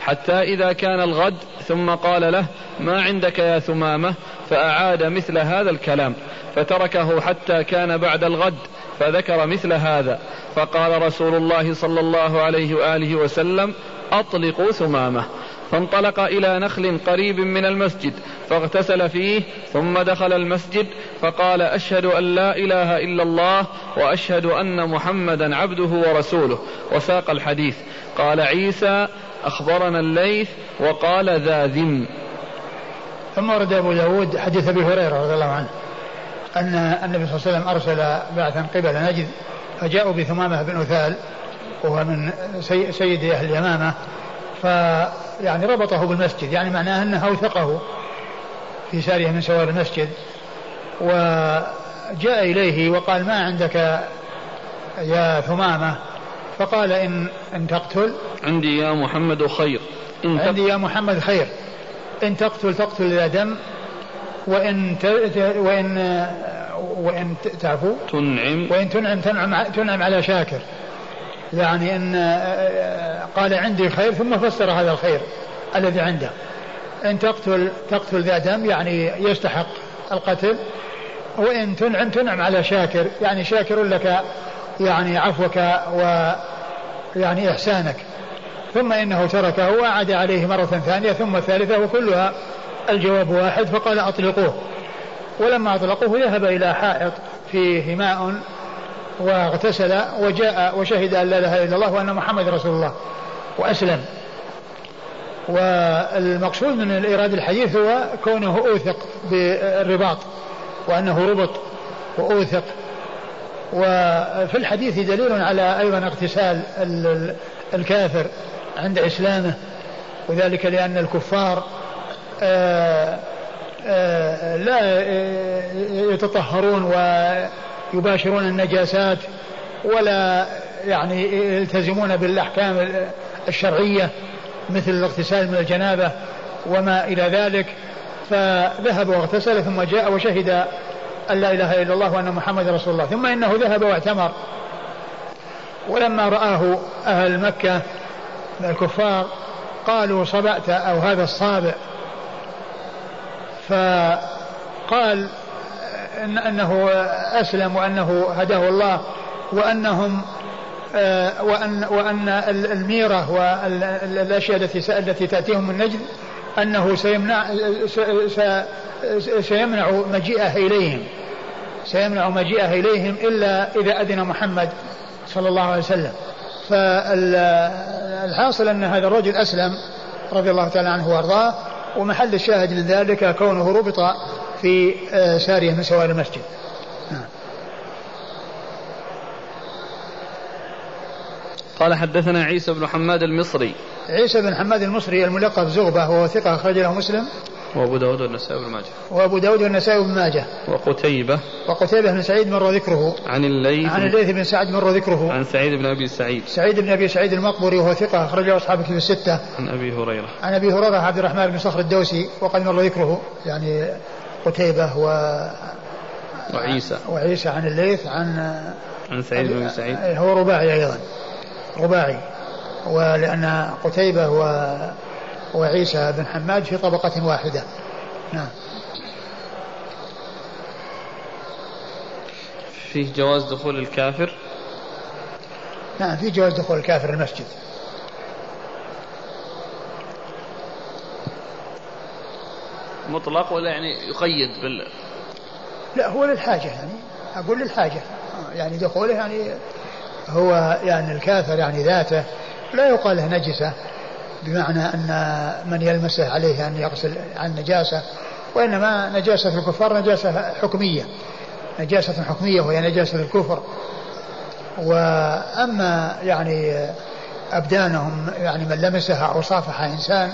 حتى إذا كان الغد ثم قال له ما عندك يا ثمامة؟ فأعاد مثل هذا الكلام. فتركه حتى كان بعد الغد فذكر مثل هذا. فقال رسول الله صلى الله عليه وآله وسلم أطلقوا ثمامة. فانطلق إلى نخل قريب من المسجد فاغتسل فيه ثم دخل المسجد فقال أشهد أن لا إله إلا الله وأشهد أن محمدا عبده ورسوله. وساق الحديث. قال عيسى أخبرنا الليث وقال ذا ذم. ثم ورد أبو داود حديث أبي هريرة رضي الله عنه. أن النبي صلى الله عليه وسلم أرسل بعثا قبل نجد فجاءوا بثمامة بن أثال وهو من سيد أهل اليمامة فيعني ربطه بالمسجد يعني معناه أنه أوثقه في سارية من سوار المسجد. وجاء إليه وقال ما عندك يا ثمامة؟ فقال إن إن تقتل. عندي يا محمد خير إن عندي يا محمد خير إن تقتل تقتل إلى دم وإن وإن وإن تعفو؟ تنعم. وإن تنعم تنعم تنعم على شاكر. يعني إن قال عندي خير ثم فسر هذا الخير الذي عنده. إن تقتل تقتل ذا دم يعني يستحق القتل. وإن تنعم تنعم على شاكر. يعني شاكر لك يعني عفوك و يعني إحسانك. ثم إنه تركه وأعد عليه مرة ثانية ثم الثالثة وكلها الجواب واحد فقال أطلقوه. ولما أطلقوه ذهب إلى حائط فيه ماء واغتسل وجاء وشهد أن لا إله إلا الله وأن محمد رسول الله وأسلم. والمقصود من إيراد الحديث هو كونه أوثق بالرباط وأنه ربط وأوثق. وفي الحديث دليل على أيضا اغتسال الكافر عند إسلامه وذلك لأن الكفار لا يتطهرون ويباشرون النجاسات ولا يعني يلتزمون بالأحكام الشرعية مثل الاغتسال من الجنابة وما إلى ذلك. فذهب واغتسل ثم جاء وشهد أن لا إله إلا الله وأن محمد رسول الله ثم إنه ذهب واعتمر. ولما رآه أهل مكة الكفار قالوا صبأت أو هذا الصابع فقال إن أنه أسلم وأنه هداه الله وأنهم آه، وأن وأن الميرة والأشياء التي التي تأتيهم من نجد أنه سيمنع سيمنع مجيئه إليهم. سيمنع مجيئه إليهم إلا إذا أذن محمد صلى الله عليه وسلم. فالحاصل أن هذا الرجل أسلم رضي الله تعالى عنه وأرضاه. ومحل الشاهد من ذلك كونه ربط في آه، سارية من سوار المسجد. نعم. قال حدثنا عيسى بن حماد المصري. عيسى بن حماد المصري الملقب زغبة وهو ثقة أخرج له مسلم. وأبو داود والنسائي بن ماجه. وأبو داود والنسائي بن ماجه. وقتيبة. وقتيبة بن سعيد مر ذكره. عن الليث عن الليث بن سعد مر ذكره. عن سعيد بن أبي سعيد. سعيد بن أبي سعيد المقبري وهو ثقة أخرجه أصحاب الكتب الستة. عن أبي هريرة. عن أبي هريرة عبد الرحمن بن صخر الدوسي وقد مر ذكره. يعني قتيبة و وعيسى. وعيسى عن الليث عن عن سعيد بن سعيد. هو رباعي أيضا. رباعي. ولأن قتيبة و وعيسى بن حماد في طبقة واحدة. نعم. فيه جواز دخول الكافر؟ نعم في جواز دخول الكافر المسجد. مطلق ولا يعني يقيد بال لا هو للحاجة يعني. أقول للحاجة. يعني دخوله يعني هو يعني الكافر يعني ذاته لا يقال له نجسة. بمعنى أن من يلمسه عليه أن يغسل عن نجاسة وإنما نجاسة الكفار نجاسة حكمية نجاسة حكمية وهي نجاسة الكفر. وأما يعني أبدانهم يعني من لمسها أو صافح إنسان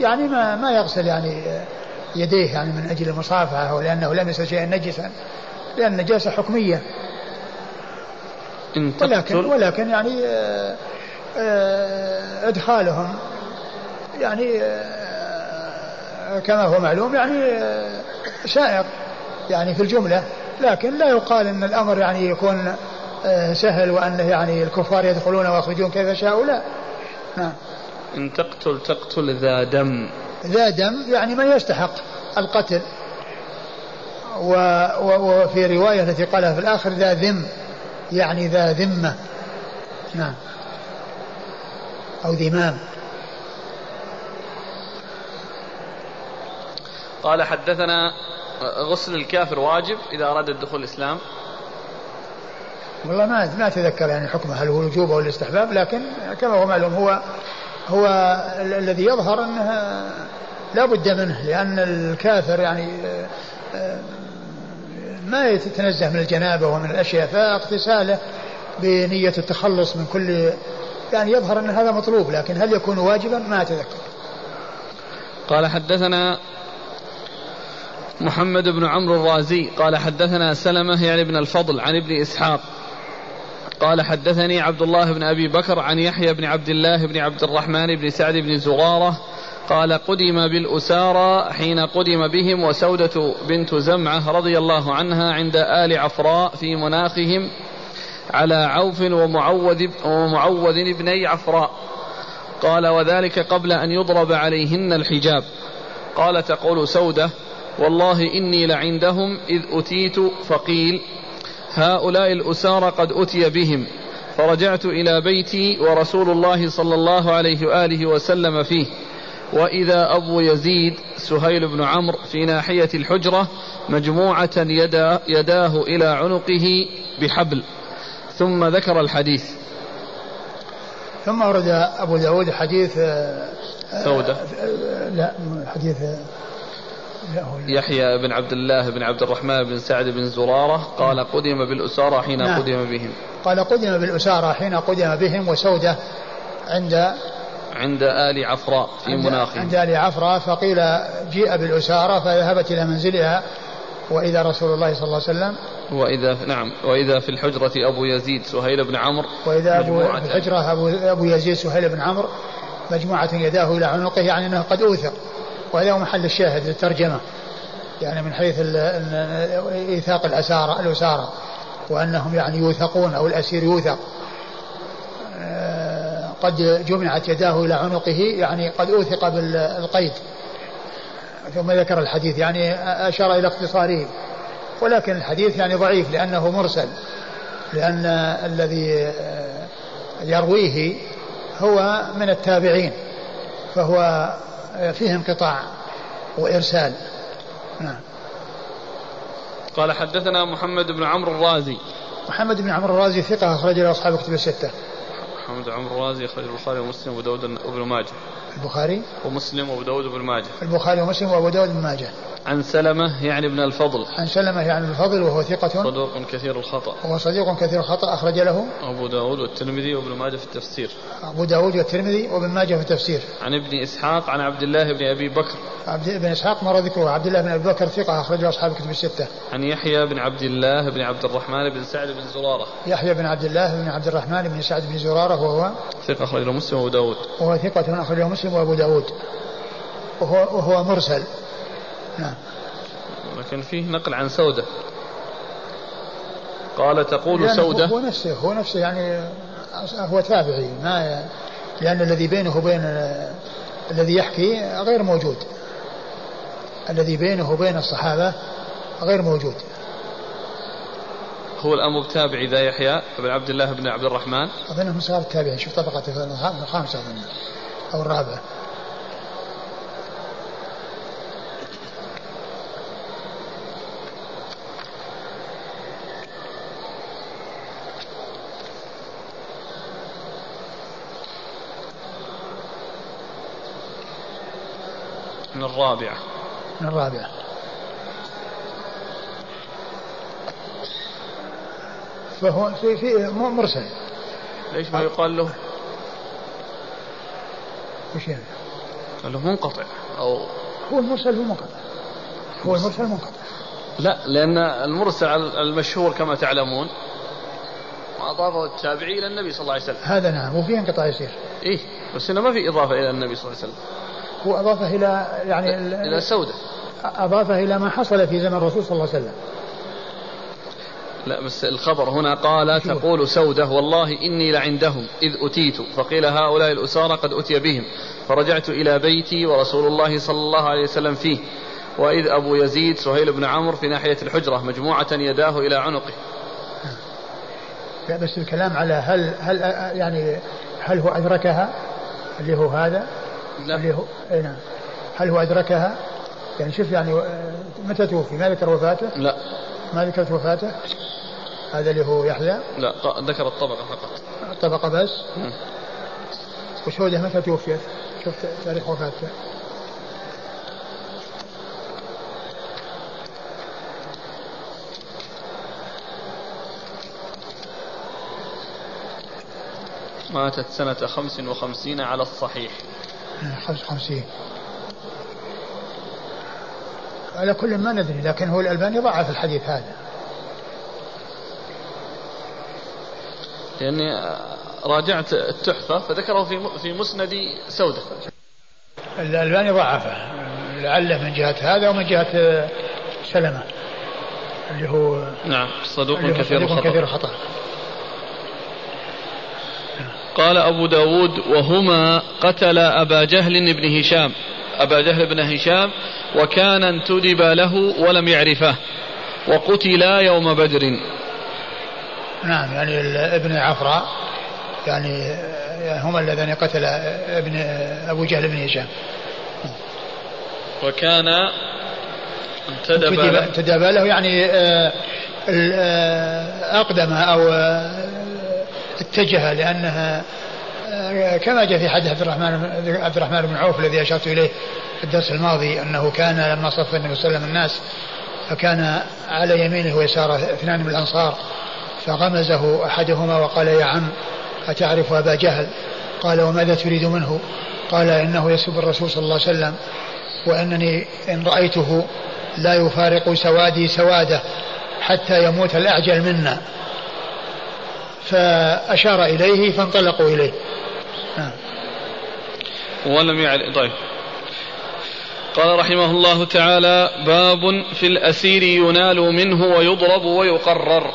يعني ما ما يغسل يعني يديه يعني من أجل المصافحة ولأنه لمس شيئا نجسا لأن النجاسة حكمية. ولكن ولكن يعني آه، آه، إدخالهم يعني آه، كما هو معلوم يعني سائق يعني في الجملة. لكن لا يقال إن الأمر يعني يكون سهل وانه يعني الكفار يدخلون ويخرجون كيف شاءوا لا. نعم. إن تقتل تقتل ذا دم. ذا دم يعني من يستحق القتل. وفي رواية التي قالها في الآخر ذا ذم يعني ذا ذمة. نعم. أو ذمام. قال حدثنا غسل الكافر واجب إذا أراد الدخول الإسلام. والله ما ما أتذكر يعني حكمه هل هو الوجوب أو الاستحباب لكن كما هو معلوم هو هو الذي يظهر أنه لا بد منه لأن الكافر يعني ما يتنزه من الجنابة ومن الأشياء فاغتساله بنية التخلص من كل يعني يظهر أن هذا مطلوب لكن هل يكون واجبا؟ ما أتذكر. قال حدثنا محمد بن عمرو الرازي قال حدثنا سلمة يعني بن الفضل عن ابن إسحاق. قال حدثني عبد الله بن أبي بكر عن يحيى بن عبد الله بن عبد الرحمن بن سعد بن زغارة. قال قدم بالأسارى حين قدم بهم وسودة بنت زمعة رضي الله عنها عند آل عفراء في مناخهم على عوف ومعوذ ومعوذ ابني عفراء. قال وذلك قبل أن يضرب عليهن الحجاب. قال تقول سودة والله إني لعندهم إذ أتيت فقيل هؤلاء الأسارى قد أتي بهم فرجعت إلى بيتي ورسول الله صلى الله عليه وآله وسلم فيه. وإذا أبو يزيد سهيل بن عمرو في ناحية الحجرة مجموعة يدا يداه إلى عنقه بحبل. ثم ذكر الحديث. ثم ورد أبو داود حديث آه، سودة. لا حديث يحيى بن عبد الله بن عبد الرحمن بن سعد بن زرارة قال قدم بالأسارى حين نعم. قدم بهم. قال قدم بالأسارى حين قدم بهم وسودة عند عند آل عفراء في مناخه عند آل عفراء فقيل جيء بالأسارى فذهبت إلى منزلها وإذا رسول الله صلى الله عليه وسلم. وإذا نعم وإذا في الحجرة أبو يزيد سهيل بن عمرو وإذا أبو في الحجرة أبو, أبو يزيد سهيل بن عمرو مجموعة يداه إلى عنقه يعني أنه قد أوثق. وهذا هو محل الشاهد للترجمة. يعني من حيث إيثاق الأسارة الأسارة وأنهم يعني يوثقون أو الأسير يوثق. آه، قد جمعت يداه إلى عنقه يعني قد أوثق بالقيد. ثم ذكر الحديث يعني أشار إلى اختصاره. ولكن الحديث يعني ضعيف لأنه مرسل. لأن الذي يرويه هو من التابعين فهو فيه انقطاع وإرسال. نعم. قال حدثنا محمد بن عمرو الرازي. محمد بن عمرو الرازي ثقة أخرج له أصحاب كتب الستة. محمد بن عمرو الرازي أخرج البخاري ومسلم وأبو داود وابن ماجه. البخاري؟ ومسلم وأبو داود وابن ماجه. البخاري ومسلم وأبو داود وابن ماجه. عن سلمة يعني ابن الفضل. عن سلمة يعني ابن الفضل وهو ثقة. صدوق كثير الخطأ. وهو صديق كثير الخطأ أخرج له. أبو داود والترمذي وابن ماجه في التفسير. أبو داود والترمذي وابن ماجه في التفسير. عن ابن إسحاق عن عبد الله بن أبي بكر. عبد بن إسحاق مر ذكره. عبد الله بن أبي بكر ثقة أخرج له أصحاب الكتب الستة. عن يحيى بن عبد الله بن عبد الرحمن بن سعد بن زرارة. يحيى بن عبد الله بن عبد الرحمن بن سعد بن زرارة وهو ثقة أخرج له مسلم وأبو داود. وهو ثقة أخرج له مسلم وأبو داود. وهو, وهو مرسل. نعم. لكن فيه نقل عن سودة. قال تقول يعني سودة. هو نفسه هو نفسه يعني هو تابعي. ما لأن الذي بينه وبين الذي يحكي غير موجود. الذي بينه وبين الصحابة غير موجود. هو الأمر بتابعي ذا يحيى بن عبد الله بن عبد الرحمن. أظنه من صغار التابعين. شوف طبقته الخامسة أظن أو الرابعة. من الرابعة. من الرابعة. فهو في في مرسل. ليش ما يقال له؟ وش يعني؟ قال له منقطع. أو هو المرسل هو منقطع. هو المرسل منقطع. لا لأن المرسل المشهور كما تعلمون واضافه التابعي إلى النبي صلى الله عليه وسلم. هذا نعم وفيه انقطاع يسير إيه بس هنا ما في إضافة إلى النبي صلى الله عليه وسلم. هو أضافه إلى يعني إلى سودة. أضافه إلى ما حصل في زمن الرسول صلى الله عليه وسلم. لا بس الخبر هنا قال تقول سودة والله إني لعندهم إذ أتيت. فقيل هؤلاء الأسارى قد أتي بهم. فرجعت إلى بيتي ورسول الله صلى الله عليه وسلم فيه. وإذ أبو يزيد سهيل بن عمرو في ناحية الحجرة مجموعة يداه إلى عنقه. لا بس الكلام على هل هل يعني هل هو أدركها؟ اللي هو هذا؟ لا. اللي هو اي نعم هل هو أدركها؟ يعني شوف يعني آه، متى توفي؟ ما ذكر وفاته؟ لا ما ذكرت وفاته؟ هذا اللي هو يحيى؟ لا ذكر الطبقة فقط الطبقة بس؟ وشهودة متى توفيت؟ شفت تاريخ وفاته؟ ماتت سنة خمس وخمسين على الصحيح 55 على كل ما ندري لكن هو الألباني ضعف الحديث هذا. لأني راجعت التحفة فذكره في في مسند سودة. الألباني ضعفه لعله من جهة هذا ومن جهة سلمة اللي هو نعم صدوق كثير الخطأ كثير الخطأ قال أبو داود وهما قتل أبا جهل بن هشام أبا جهل بن هشام وكان انتدب له ولم يعرفه وقتلا يوم بدر. نعم يعني ابن عفراء يعني هما اللذان قتل ابن أبو جهل بن هشام. وكان انتدب له. انتدب له يعني آه، آه، أقدم أو آه، اتجه لأنها كما جاء في حديث عبد الرحمن عبد الرحمن بن عوف الذي أشرت إليه في الدرس الماضي أنه كان لما صف النبي صلى الله عليه وسلم الناس فكان على يمينه ويساره اثنان من الأنصار فغمزه أحدهما وقال يا عم أتعرف أبا جهل؟ قال وماذا تريد منه؟ قال إنه يسب الرسول صلى الله عليه وسلم وأنني إن رأيته لا يفارق سوادي سواده حتى يموت الأعجل منا. فأشار إليه فانطلقوا إليه. نعم. ولم يعرف طيب. قال رحمه الله تعالى باب في الأسير ينال منه ويضرب ويقرر.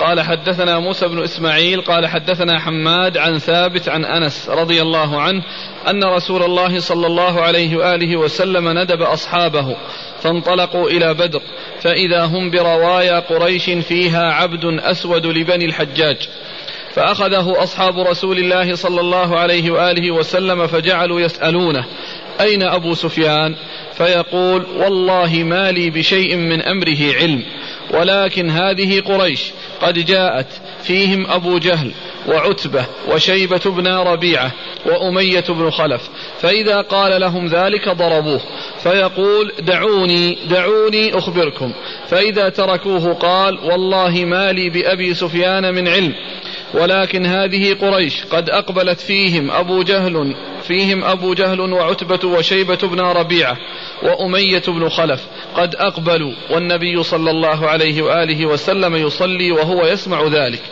قال حدثنا موسى بن إسماعيل قال حدثنا حماد عن ثابت عن أنس رضي الله عنه أن رسول الله صلى الله عليه وآله وسلم ندب أصحابه فانطلقوا إلى بدر فإذا هم بروايا قريش فيها عبد أسود لبني الحجاج. فأخذه أصحاب رسول الله صلى الله عليه وآله وسلم فجعلوا يسألونه أين أبو سفيان؟ فيقول والله ما لي بشيء من أمره علم ولكن هذه قريش قد جاءت فيهم أبو جهل وعتبة وشيبة بن ربيعة وأمية بن خلف فإذا قال لهم ذلك ضربوه فيقول دعوني دعوني أخبركم فإذا تركوه قال والله ما لي بأبي سفيان من علم ولكن هذه قريش قد أقبلت فيهم أبو جهل فيهم أبو جهل وعتبة وشيبة بن ربيعة وأمية بن خلف. قد أقبلوا والنبي صلى الله عليه وآله وسلم يصلي وهو يسمع ذلك.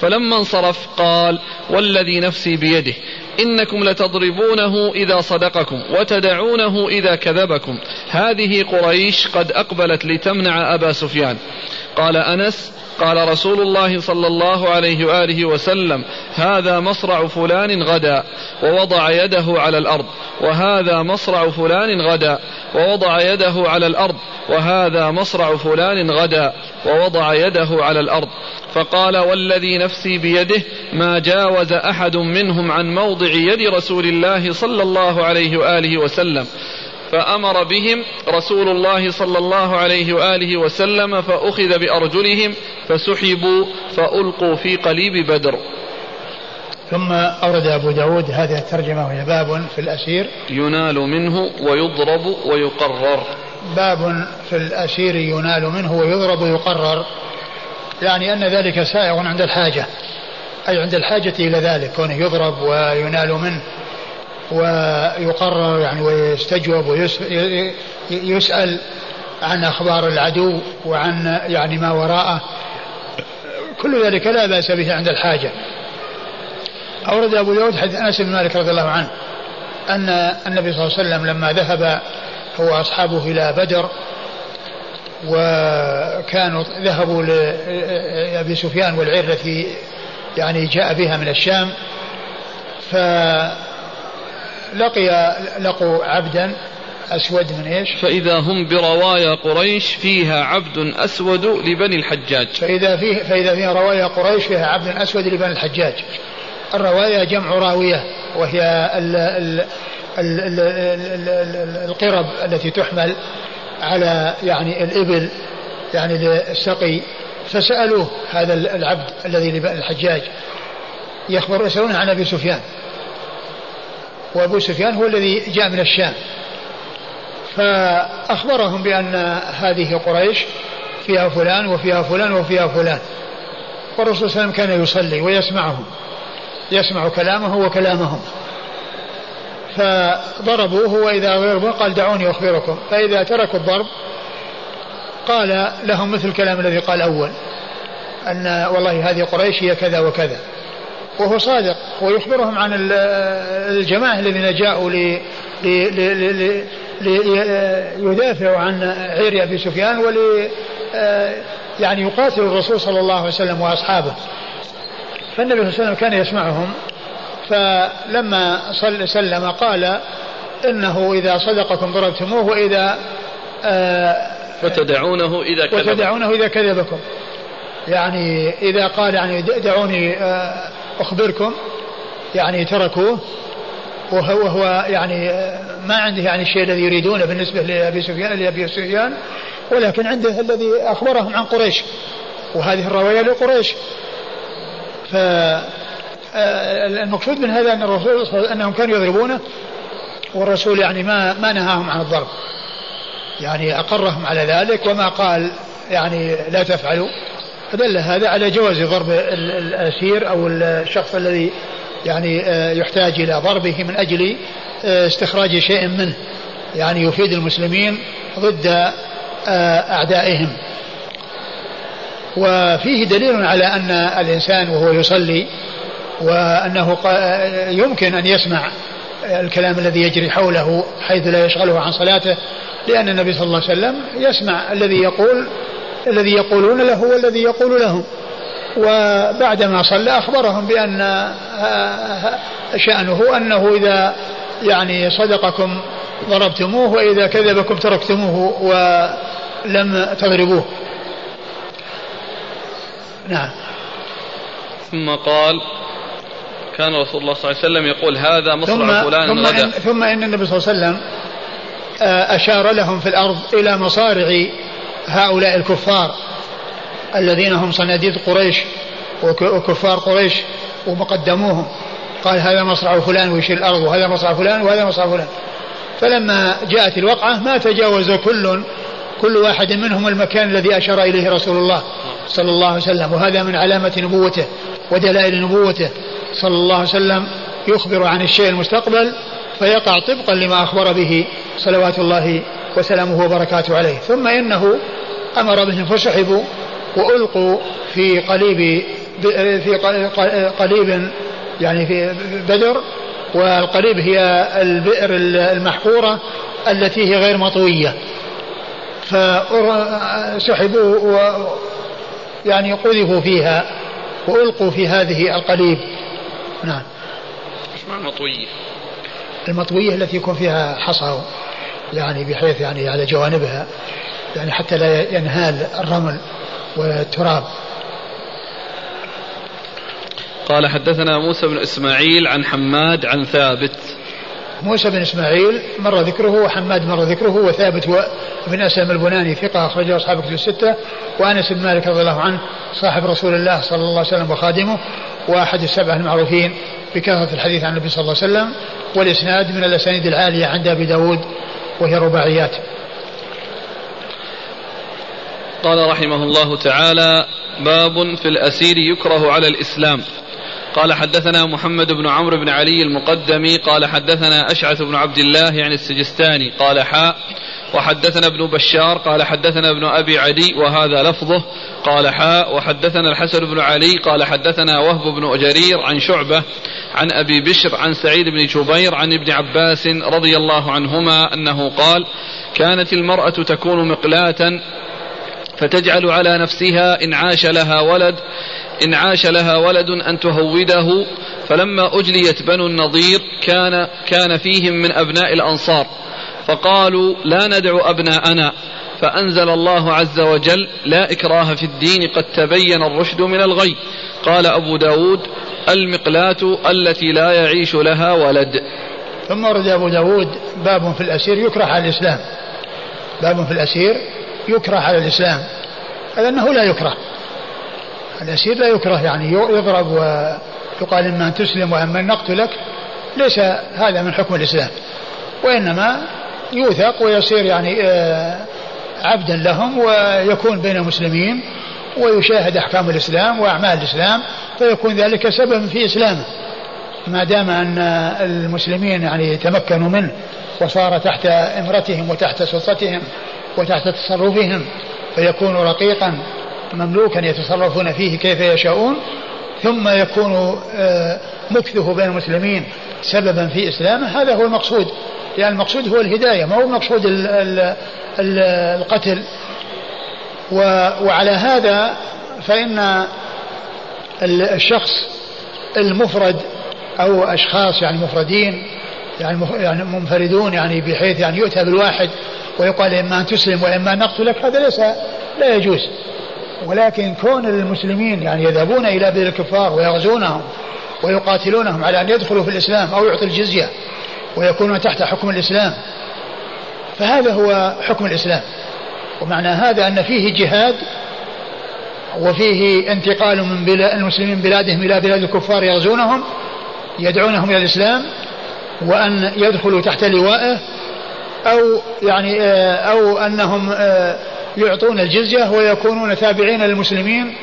فلما انصرف قال والذي نفسي بيده إنكم لتضربونه إذا صدقكم وتدعونه إذا كذبكم. هذه قريش قد أقبلت لتمنع أبا سفيان. قال أنس قال رسول الله صلى الله عليه وآله وسلم هذا مصرع فلان غدا ووضع يده على الأرض وهذا مصرع فلان غدا ووضع يده على الأرض وهذا مصرع فلان غدا ووضع يده على الأرض. فقال والذي نفسي بيده ما جاوز أحد منهم عن موضع يد رسول الله صلى الله عليه وآله وسلم. فأمر بهم رسول الله صلى الله عليه وآله وسلم فأخذ بأرجلهم فسحبوا فألقوا في قليب بدر. ثم أورد أبو داود هذه الترجمة وهي باب في الأسير. ينال منه ويضرب ويقرر. باب في الأسير ينال منه ويضرب ويقرر. يعني أن ذلك سائغ عند الحاجة أي عند الحاجة إلى ذلك كونه يضرب وينال منه. ويقرر يعني ويستجوب ويسأل عن أخبار العدو وعن يعني ما وراءه. كل ذلك لا بأس به عند الحاجة. أورد أبو داود حديث أنس بن مالك رضي الله عنه أن النبي صلى الله عليه وسلم لما ذهب هو أصحابه إلى بدر وكانوا ذهبوا لأبي سفيان والعير التي يعني جاء بها من الشام ف لقي لقوا عبدا أسود من إيش؟ فإذا هم بروايا قريش فيها عبد أسود لبني الحجاج. فإذا فيه فإذا فيها روايا قريش فيها عبد أسود لبني الحجاج. الرواية جمع راوية وهي ال ال ال ال ال ال القرب التي تحمل على يعني الإبل يعني للسقي. فسألوه هذا العبد الذي لبني الحجاج يخبر يسألونه عن أبي سفيان. وأبو سفيان هو الذي جاء من الشام. فأخبرهم بأن هذه قريش فيها فلان وفيها فلان وفيها فلان. والرسول صلى الله عليه وسلم كان يصلي ويسمعهم يسمع كلامه وكلامهم. فضربوه وإذا ضربوه قال دعوني أخبركم. فإذا تركوا الضرب قال لهم مثل الكلام الذي قال أول أن والله هذه قريش هي كذا وكذا. وهو صادق ويخبرهم عن الجماعة الذين جاءوا ليدافعوا عن عير أبي سفيان ولي يعني يقاتلوا الرسول صلى الله عليه وسلم وأصحابه. فالنبي صلى الله عليه وسلم كان يسمعهم فلما سلم قال إنه إذا صدقكم ضربتموه وإذا فتدعونه إذا كذبكم. وتدعونه إذا كذبكم. يعني إذا قال يعني دعوني أخبركم يعني تركوه وهو هو يعني ما عنده يعني الشيء الذي يريدونه بالنسبة لأبي سفيان لأبي سفيان ولكن عنده الذي أخبرهم عن قريش وهذه الرواية لقريش. ف المقصود من هذا أن الرسول أنهم كانوا يضربونه والرسول يعني ما ما نهاهم عن الضرب. يعني أقرهم على ذلك وما قال يعني لا تفعلوا. فدل هذا على جواز ضرب الأسير أو الشخص الذي يعني آه، يحتاج إلى ضربه من أجل آه، استخراج شيء منه. يعني يفيد المسلمين ضد آه، أعدائهم. وفيه دليل على أن الإنسان وهو يصلي وأنه يمكن أن يسمع الكلام الذي يجري حوله حيث لا يشغله عن صلاته لأن النبي صلى الله عليه وسلم يسمع الذي يقول الذي يقولون له والذي يقول لهم وبعدما صلى أخبرهم بأن شأنه أنه إذا يعني صدقكم ضربتموه وإذا كذبكم تركتموه ولم تضربوه. نعم. ثم قال كان رسول الله صلى الله عليه وسلم يقول هذا مصرع فلان ثم غدا. إن ثم إن النبي صلى الله عليه وسلم آه، أشار لهم في الأرض إلى مصارع هؤلاء الكفار الذين هم صناديد قريش وكفار قريش ومقدموهم. قال هذا مصرع فلان ويشير الأرض وهذا مصرع فلان وهذا مصرع فلان. فلما جاءت الوقعة ما تجاوز كل كل واحد منهم المكان الذي أشار إليه رسول الله صلى الله عليه وسلم. وهذا من علامة نبوته ودلائل نبوته صلى الله عليه وسلم. يخبر عن الشيء المستقبل فيقع طبقا لما أخبر به صلوات الله وسلامه وبركاته عليه. ثم إنه أمر بهم فسحبوا وألقوا في قليب في قليب يعني في بدر والقليب هي البئر المحفورة التي هي غير مطوية. فسحبوا و يعني قذفوا فيها وألقوا في هذه القليب. نعم. ما المطوية المطوية التي يكون فيها حصى. يعني بحيث يعني على جوانبها يعني حتى لا ينهال الرمل والتراب. قال حدثنا موسى بن إسماعيل عن حماد عن ثابت. موسى بن إسماعيل مر ذكره وحماد مر ذكره وثابت بن أسلم البناني ثقة أخرجه أصحاب كتب الستة. وأنس بن مالك رضي الله عنه صاحب رسول الله صلى الله عليه وسلم وخادمه وأحد السبعة المعروفين بكثرة الحديث عن النبي صلى الله عليه وسلم والإسناد من الأسانيد العالية عند أبي داود وهي رباعيات. قال رحمه الله تعالى باب في الأسير يكره على الإسلام. قال حدثنا محمد بن عمرو بن علي المقدمي قال حدثنا أشعث بن عبد الله يعني السجستاني قال حاء. وحدثنا ابن بشار قال حدثنا ابن أبي عدي وهذا لفظه قال حاء وحدثنا الحسن بن علي قال حدثنا وهب بن جرير عن شعبة عن أبي بشر عن سعيد بن جبير عن ابن عباس رضي الله عنهما أنه قال كانت المرأة تكون مقلاة فتجعل على نفسها إن عاش لها ولد إن عاش لها ولد أن تهوده فلما أجليت بنو النضير كان كان فيهم من أبناء الأنصار فقالوا لا ندع أبناءنا فأنزل الله عز وجل لا إكراه في الدين قد تبين الرشد من الغي. قال أبو داود المقلاة التي لا يعيش لها ولد. ثم ورد أبو داود باب في الأسير يكره على الإسلام. باب في الأسير يكره على الإسلام. هذا أنه لا يكره. الأسير لا يكره يعني يضرب ويقال إما أن تسلم وإما أن نقتلك. ليس هذا من حكم الإسلام وإنما يوثق ويصير يعني آه، عبدا لهم ويكون بين المسلمين ويشاهد أحكام الإسلام وأعمال الإسلام فيكون ذلك سببا في إسلامه. ما دام أن المسلمين يعني تمكنوا منه وصار تحت إمرتهم وتحت سلطتهم وتحت تصرفهم فيكون رقيقا مملوكا يتصرفون فيه كيف يشاءون ثم يكون آه، مكثه بين المسلمين سببا في إسلامه هذا هو المقصود. يعني المقصود هو الهداية ما هو المقصود القتل. وعلى هذا فإن الشخص المفرد أو أشخاص يعني مفردين يعني يعني منفردون يعني بحيث يعني يؤتى بالواحد ويقال إما أن تسلم وإما أن نقتلك هذا ليس لا يجوز. ولكن كون المسلمين يعني يذهبون إلى بلاد الكفار ويغزونهم ويقاتلونهم على أن يدخلوا في الإسلام أو يعطوا الجزية ويكونون تحت حكم الإسلام. فهذا هو حكم الإسلام. ومعنى هذا أن فيه جهاد وفيه انتقال من بلاد المسلمين بلادهم إلى بلاد الكفار يغزونهم يدعونهم إلى الإسلام وأن يدخلوا تحت لوائه أو يعني آه، أو أنهم آه، يعطون الجزية ويكونون تابعين للمسلمين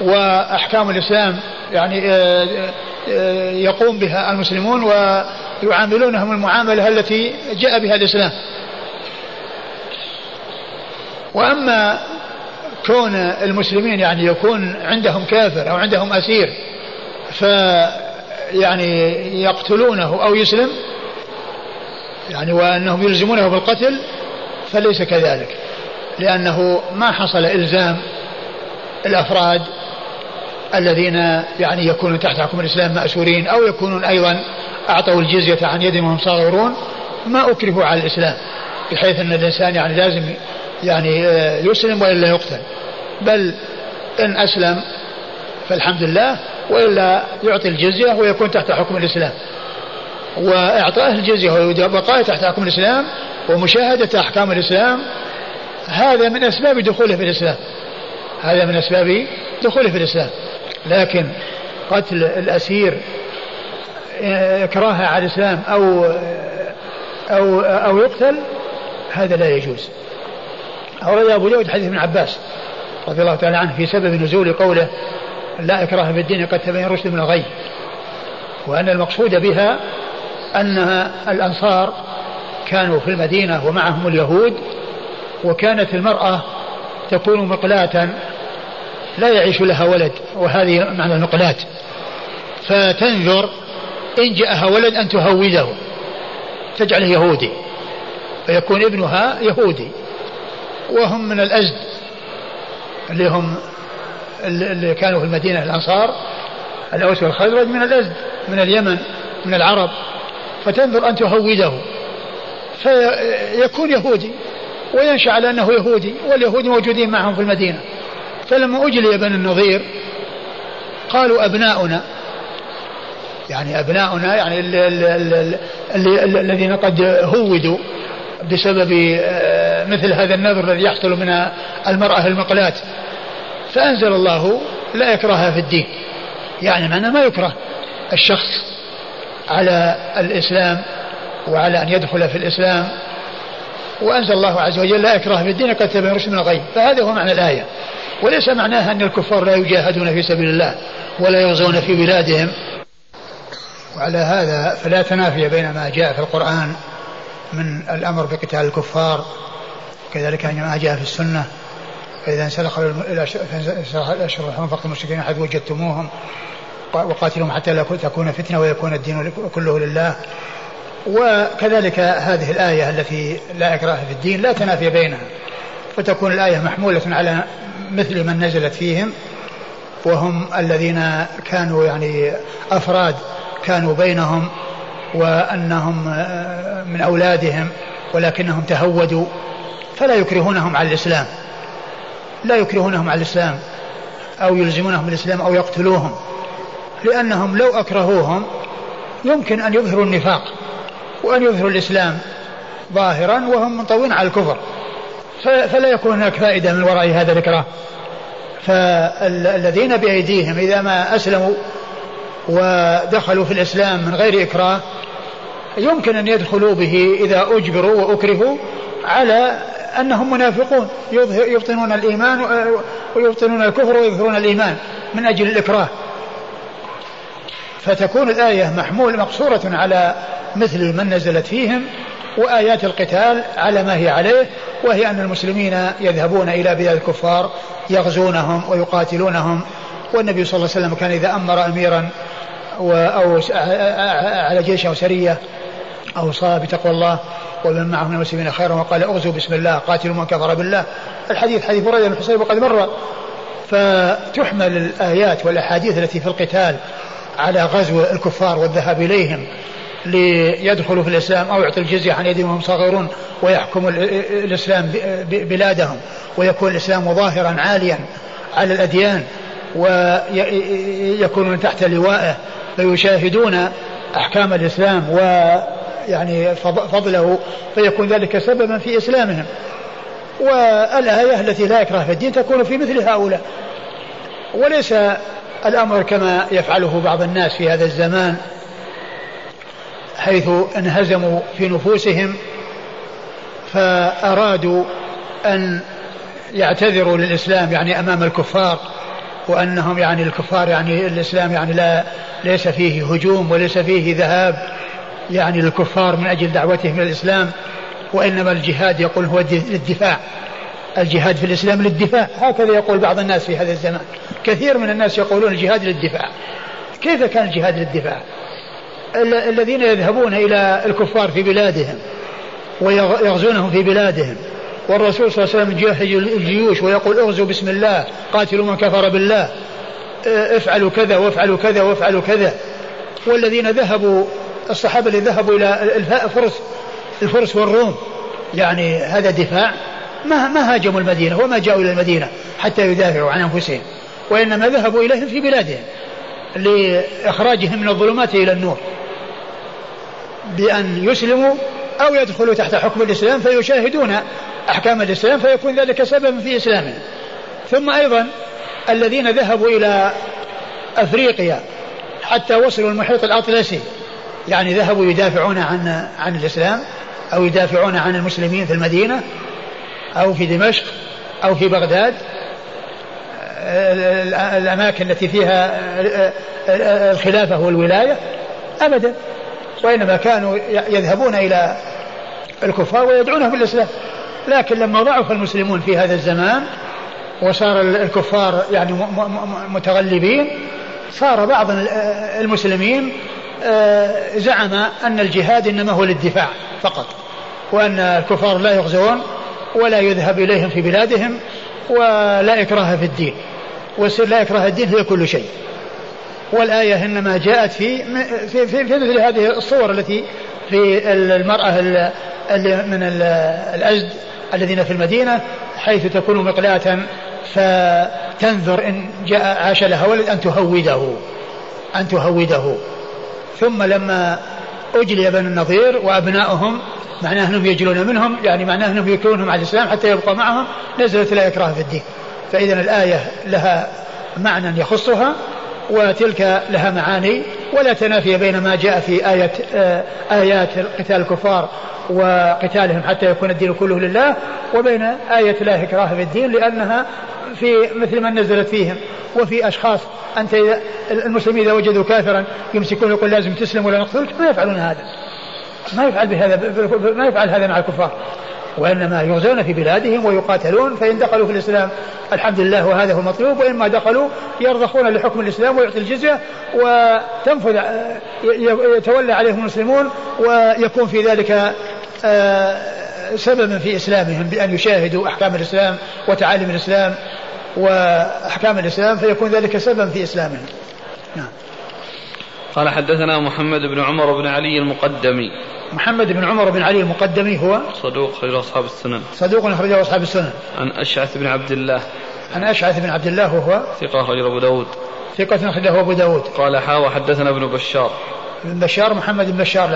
وأحكام الإسلام يعني آه، يقوم بها المسلمون ويعاملونهم المعاملة التي جاء بها الإسلام. وأما كون المسلمين يعني يكون عندهم كافر أو عندهم أسير ف يعني يقتلونه أو يسلم يعني وأنهم يلزمونه بالقتل فليس كذلك لأنه ما حصل إلزام الأفراد الذين يعني يكونون تحت حكم الإسلام مأسورين أو يكونون أيضا أعطوا الجزية عن يد وهم صاغرون ما أكرهوا على الإسلام بحيث أن الإنسان يعني لازم يعني آه، يسلم وإلا يقتل. بل إن أسلم فالحمد لله وإلا يعطي الجزية ويكون تحت حكم الإسلام. وإعطائه الجزية وبقائه تحت حكم الإسلام ومشاهدة أحكام الإسلام هذا من أسباب دخوله في الإسلام. هذا من أسباب دخوله في الإسلام. لكن قتل الأسير إكراهه على الإسلام أو أو أو يقتل هذا لا يجوز. أورد أبو داود حديث ابن عباس رضي الله تعالى عنه في سبب نزول قوله لا إكراه في الدين قد تبين رشد من الغي وأن المقصود بها أن الأنصار كانوا في المدينة ومعهم اليهود وكانت المرأة تكون مقلاة لا يعيش لها ولد وهذه معنى المقلاة فتنذر إن جاءها ولد أن تهوده. تجعله يهودي. فيكون ابنها يهودي. وهم من الأزد. اللي هم اللي كانوا في المدينة الأنصار الأوس والخزرج من الأزد من اليمن من العرب. فتنظر أن تهوده. فيكون يهودي. وينشأ على أنه يهودي واليهود موجودين معهم في المدينة. فلما أجلي بني النظير. قالوا أبناؤنا. يعني أبناؤنا يعني الذين قد هودوا بسبب آه، مثل هذا النذر الذي يحصل من المرأة المقلاة. فأنزل الله لا يكره في الدين. يعني معنى ما يكره الشخص على الإسلام وعلى أن يدخل في الإسلام. وأنزل الله عز وجل لا إكراه في الدين قد تبين رشد من الغي فهذا هو معنى الآية. وليس معناها أن الكفار لا يجاهدون في سبيل الله ولا يغزون في بلادهم. وعلى هذا فلا تنافي بين ما جاء في القرآن من الأمر بقتال الكفار كذلك ما جاء في السنة. فإذا انسلخ الأشهر الحرم فقط المشركين حيث وجدتموهم وقاتلهم حتى لا تكون فتنة ويكون الدين كله لله. وكذلك هذه الآية التي لا إكراه في الدين لا تنافي بينها. فتكون الآية محمولة على مثل من نزلت فيهم وهم الذين كانوا يعني أفراد كانوا بينهم وأنهم من أولادهم ولكنهم تهودوا فلا يكرهونهم على الإسلام. لا يكرهونهم على الإسلام أو يلزمونهم بالإسلام أو يقتلوهم لأنهم لو أكرهوهم يمكن أن يظهروا النفاق وأن يظهروا الإسلام ظاهرا وهم منطوين على الكفر. فلا يكون هناك فائدة من وراء هذا الإكراه. فالذين بأيديهم إذا ما أسلموا ودخلوا في الإسلام من غير إكراه يمكن أن يدخلوا به إذا أجبروا وأكرهوا على أنهم منافقون. يبطنون الإيمان ويبطنون الكفر ويظهرون الإيمان من أجل الإكراه. فتكون الآية محمول مقصورة على مثل من نزلت فيهم وآيات القتال على ما هي عليه وهي أن المسلمين يذهبون إلى بلاد الكفار يغزونهم ويقاتلونهم. والنبي صلى الله عليه وسلم كان إذا أمر أميرا أو على جيش أو سرية أوصى بتقوى الله ومن معه من المسلمين خيرا وقال اغزوا بسم الله قاتلوا من كفر بالله. الحديث حديث بريدة بن حصيب وقد مر. فتحمل الآيات والأحاديث التي في القتال على غزو الكفار والذهاب إليهم. ليدخلوا في الإسلام أو يعطوا الجزية عن يدهم وهم صغيرون ويحكم الإسلام بلادهم ويكون الإسلام ظاهرا عاليا على الأديان ويكونون تحت لوائه فيشاهدون أحكام الإسلام ويعني فضله فيكون ذلك سببا في إسلامهم. والآية التي لا إكراه في الدين تكون في مثل هؤلاء. وليس الأمر كما يفعله بعض الناس في هذا الزمان حيث انهزموا في نفوسهم فأرادوا أن يعتذروا للإسلام يعني أمام الكفار وأنهم يعني الكفار يعني الإسلام يعني لا ليس فيه هجوم وليس فيه ذهاب يعني للكفار من أجل دعوتهم إلى الإسلام وإنما الجهاد يقول هو للدفاع الجهاد في الإسلام للدفاع. هكذا يقول بعض الناس في هذا الزمان. كثير من الناس يقولون الجهاد للدفاع. كيف كان الجهاد للدفاع؟ الذين يذهبون إلى الكفار في بلادهم ويغزونهم في بلادهم. والرسول صلى الله عليه وسلم يجهز الجيوش ويقول اغزوا بسم الله قاتلوا من كفر بالله. افعلوا كذا وافعلوا كذا وافعلوا كذا. والذين ذهبوا الصحابة اللي ذهبوا إلى الفرس الفرس والروم. يعني هذا دفاع. ما ما هاجموا المدينة وما جاءوا إلى المدينة حتى يدافعوا عن أنفسهم. وإنما ذهبوا إليهم في بلادهم. لإخراجهم من الظلمات إلى النور. بأن يسلموا أو يدخلوا تحت حكم الإسلام فيشاهدون أحكام الإسلام فيكون ذلك سببا في إسلامهم ثم أيضا الذين ذهبوا إلى أفريقيا حتى وصلوا المحيط الأطلسي يعني ذهبوا يدافعون عن عن الإسلام أو يدافعون عن المسلمين في المدينة أو في دمشق أو في بغداد الأماكن التي فيها الخلافة والولاية؟ أبدا. وإنما كانوا يذهبون إلى الكفار ويدعونهم بالإسلام. لكن لما ضعف المسلمون في هذا الزمان وصار الكفار يعني متغلبين صار بعض المسلمين آه، زعم أن الجهاد إنما هو للدفاع فقط وأن الكفار لا يغزون ولا يذهب إليهم في بلادهم ولا إكراه في الدين. والسر لا إكراه الدين هي كل شيء. والآية إنما جاءت في في, في, في مثل هذه الصور التي في المرأة اللي من الأزد الذين في المدينة حيث تكون مقلاة فتنذر إن جاء عاش لها ولد أن تهوده أن تهوده. ثم لما أجلي بني النظير وأبناؤهم معناه أنهم يجلون منهم يعني معناه أنهم يكونهم على الإسلام حتى يبقى معهم نزلت لا إكراه في الدين. فإذا الآية لها معنى يخصها وتلك لها معاني ولا تنافي بين ما جاء في آية آه، آيات قتال الكفار وقتالهم حتى يكون الدين كله لله وبين آية لا إكراه في الدين لأنها في مثل ما نزلت فيهم. وفي أشخاص أنت إذا المسلمين إذا وجدوا كافرا يمسكون يقول لازم تسلم ولا نقتلك ما يفعلون هذا. ما يفعل بهذا ما يفعل هذا مع الكفار. وإنما يغزون في بلادهم ويقاتلون فإن دخلوا في الإسلام الحمد لله وهذا هو المطلوب وإما دخلوا يرضخون لحكم الإسلام ويعطي الجزية وتنفذ يتولى عليهم المسلمون ويكون في ذلك آه، سببا في إسلامهم بأن يشاهدوا أحكام الإسلام وتعاليم الإسلام وأحكام الإسلام فيكون ذلك سببا في إسلامهم. نعم. قال حدثنا محمد بن عمر بن علي المقدمي محمد بن عمر بن علي المقدمي هو صدوق أخرجه أصحاب السنن صدوق أخرجه أصحاب السنن عن أشعث بن عبد الله عن أشعث بن عبد الله وهو ثقة أخرجه أبو داود ثقة أخرجه أبو داود قال حا وحدثنا ابن بشار بن بشار محمد بن بشار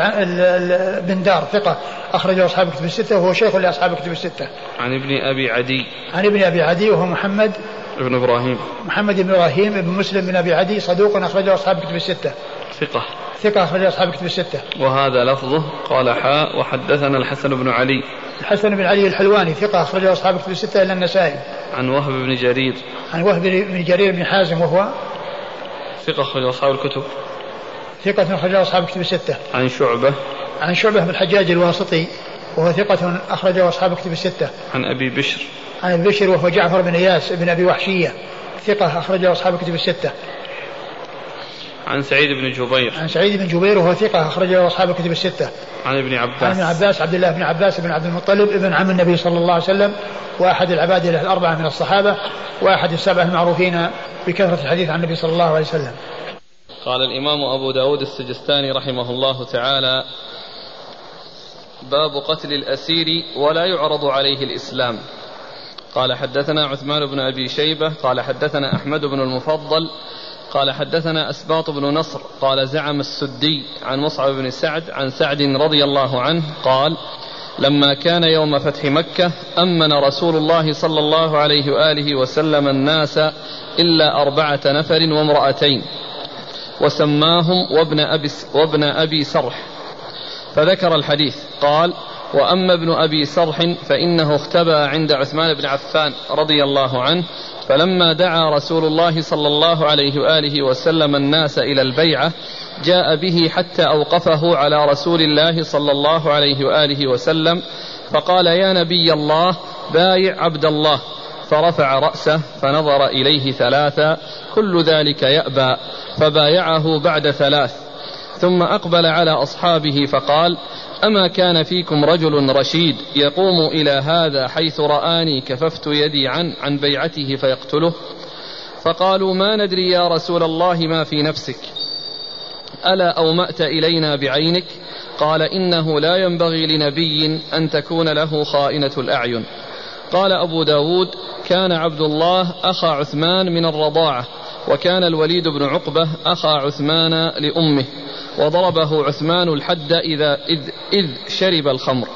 بن دار ثقة أخرجه أصحاب كتب الستة وهو شيخ لأصحاب كتب الستة. عن ابن أبي عدي. عن ابن أبي عدي وهو محمد ابن إبراهيم. محمد بن إبراهيم بن مسلم بن أبي عدي صدوق أخرجه أصحاب كتب الستة. ثقة. ثقة أخرج أصحاب كتب الستة. وهذا لفظه قال حاء وحدثنا الحسن بن علي. الحسن بن علي الحلواني ثقة أخرجه أصحاب كتب الستة إلا النسائي. عن وهب بن جرير. عن وهب بن جرير بن حازم وهو ثقة أخرج أصحاب الكتب. ثقة أخرجه أصحاب كتب الستة. عن شعبة. عن شعبة بن الحجاج الواسطي وهو ثقة أخرجه أصحاب كتب الستة. عن أبي بشر. عن أبي بشر وهو جعفر بن إياس بن أبي وحشية ثقة أخرجه أصحاب كتب الستة. عن سعيد بن جبير. عن سعيد بن جبير وهو ثقة أخرجه أصحاب الكتب الستة. عن ابن عباس. عن ابن عباس عبد الله بن عباس بن عبد المطلب ابن عم النبي صلى الله عليه وسلم وأحد العباد الأربعة من الصحابة وأحد السبعة المعروفين بكثرة الحديث عن النبي صلى الله عليه وسلم. قال الإمام أبو داود السجستاني رحمه الله تعالى باب قتل الأسير ولا يعرض عليه الإسلام. قال حدثنا عثمان بن أبي شيبة قال حدثنا أحمد بن المفضل قال حدثنا أسباط بن نصر قال زعم السدي عن مصعب بن سعد عن سعد رضي الله عنه قال لما كان يوم فتح مكة أمن رسول الله صلى الله عليه وآله وسلم الناس إلا أربعة نفر وامرأتين وسماهم وابن أبي, وابن أبي سرح فذكر الحديث قال وأما ابن أبي سرح فإنه اختبأ عند عثمان بن عفان رضي الله عنه فلما دعا رسول الله صلى الله عليه وآله وسلم الناس إلى البيعة جاء به حتى أوقفه على رسول الله صلى الله عليه وآله وسلم فقال يا نبي الله بايع عبد الله. فرفع رأسه فنظر إليه ثلاثا كل ذلك يأبى. فبايعه بعد ثلاث ثم أقبل على أصحابه فقال أما كان فيكم رجل رشيد يقوم إلى هذا حيث رآني كففت يدي عن عن بيعته فيقتله فقالوا ما ندري يا رسول الله ما في نفسك. ألا أومأت إلينا بعينك؟ قال إنه لا ينبغي لنبي أن تكون له خائنة الأعين. قال أبو داود كان عبد الله أخا عثمان من الرضاعة وكان الوليد بن عقبة أخا عثمان لأمه وضربه عثمان الحد إذا إذ, إذ شرب الخمر.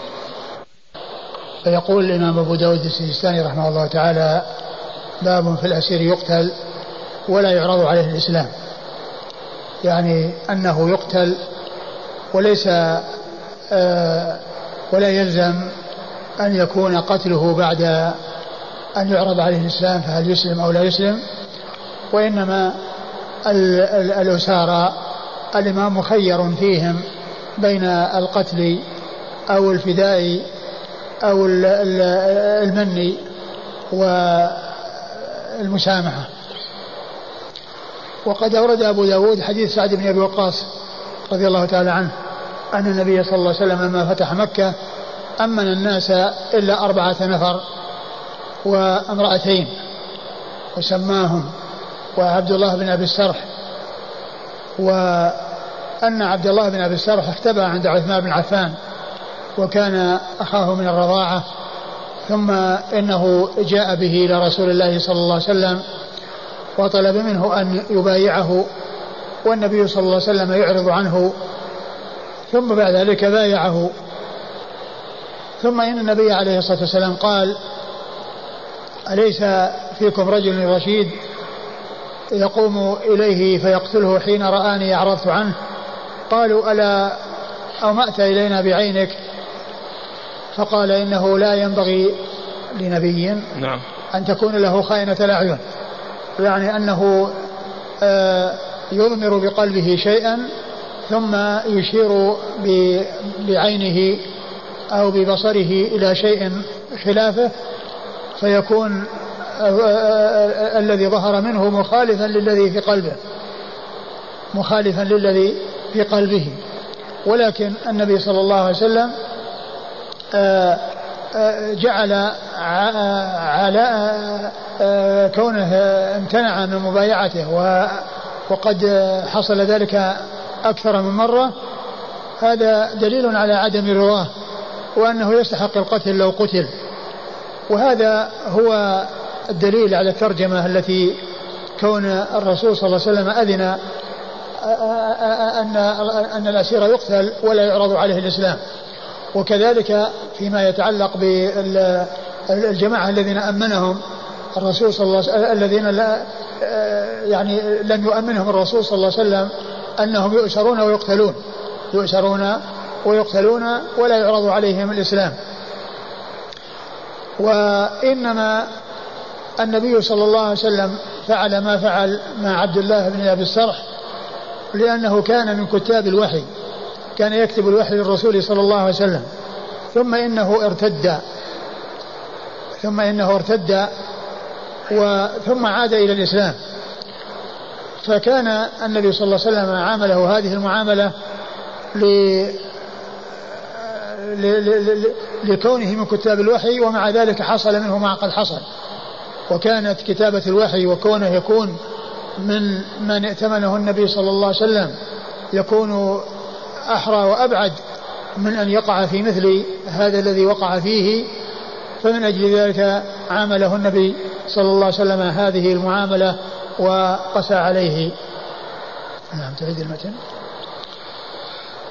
فيقول الإمام أبو داود السجستاني رحمه الله تعالى باب في الأسير يقتل ولا يعرض عليه الإسلام. يعني أنه يقتل وليس آه ولا يلزم أن يكون قتله بعد أن يعرض عليه الإسلام فهل يسلم أو لا يسلم؟ وإنما الأسارى الإمام مخير فيهم بين القتل أو الفداء أو المن والمسامحة. وقد أورد أبو داود حديث سعد بن أبي وقاص رضي الله تعالى عنه أن النبي صلى الله عليه وسلم لما فتح مكة أمن الناس إلا أربعة نفر وامرأتين وسماهم وعبد الله بن أبي السرح وأن عبد الله بن أبي السرح اختبأ عند عثمان بن عفان وكان أخاه من الرضاعة ثم إنه جاء به إلى رسول الله صلى الله عليه وسلم وطلب منه أن يبايعه والنبي صلى الله عليه وسلم يعرض عنه ثم بعد ذلك بايعه. ثم إن النبي عليه الصلاة والسلام قال أليس فيكم رجل رشيد؟ يقوم إليه فيقتله حين رآني أعرضت عنه. قالوا ألا أومأت إلينا بعينك؟ فقال إنه لا ينبغي لنبي نعم. أن تكون له خائنة الأعين. يعني أنه آه، يضمر بقلبه شيئا ثم يشير بعينه أو ببصره إلى شيء خلافه فيكون الذي ظهر منه مخالفا للذي في قلبه. مخالفا للذي في قلبه. ولكن النبي صلى الله عليه وسلم جعل على كونه امتنع من مبايعته وقد حصل ذلك أكثر من مرة. هذا دليل على عدم رضاه وأنه يستحق القتل لو قتل. وهذا هو الدليل على الترجمة التي كون الرسول صلى الله عليه وسلم أذن أن أن الأسير يقتل ولا يعرض عليه الإسلام. وكذلك فيما يتعلق بالجماعة الذين أمنهم الرسول صلى الله عليه وسلم الذين لا يعني لم يؤمنهم الرسول صلى الله عليه وسلم أنهم يؤسرون ويقتلون يؤسرون ويقتلون ولا يعرض عليهم الإسلام. وإنما النبي صلى الله عليه وسلم فعل ما فعل مع عبد الله بن أبي السرح لأنه كان من كتاب الوحي كان يكتب الوحي للرسول صلى الله عليه وسلم. ثم إنه ارتد ثم إنه ارتد ثم عاد إلى الإسلام. فكان النبي صلى الله عليه وسلم عامله هذه المعاملة لكونه من كتاب الوحي ومع ذلك حصل منه ما قد حصل. وكانت كتابة الوحي وكونه يكون من من ائتمنه النبي صلى الله عليه وسلم يكون أحرى وأبعد من أن يقع في مثل هذا الذي وقع فيه فمن أجل ذلك عامله النبي صلى الله عليه وسلم هذه المعاملة وقسى عليه. نعم تعيد المتن.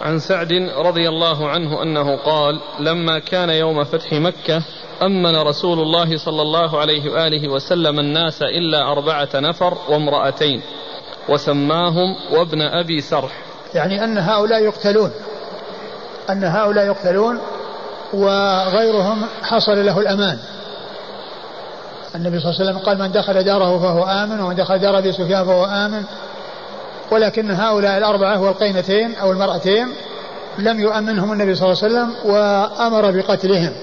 عن سعد رضي الله عنه أنه قال لما كان يوم فتح مكة أمن رسول الله صلى الله عليه وآله وسلم الناس إلا أربعة نفر وامرأتين وسماهم وابن أبي سرح. يعني أن هؤلاء يقتلون أن هؤلاء يقتلون وغيرهم حصل له الأمان. النبي صلى الله عليه وسلم قال من دخل داره فهو آمن ومن دخل دار أبي سفيان فهو آمن. ولكن هؤلاء الأربعة والقينتين أو المرأتين لم يؤمنهم النبي صلى الله عليه وسلم وأمر بقتلهم.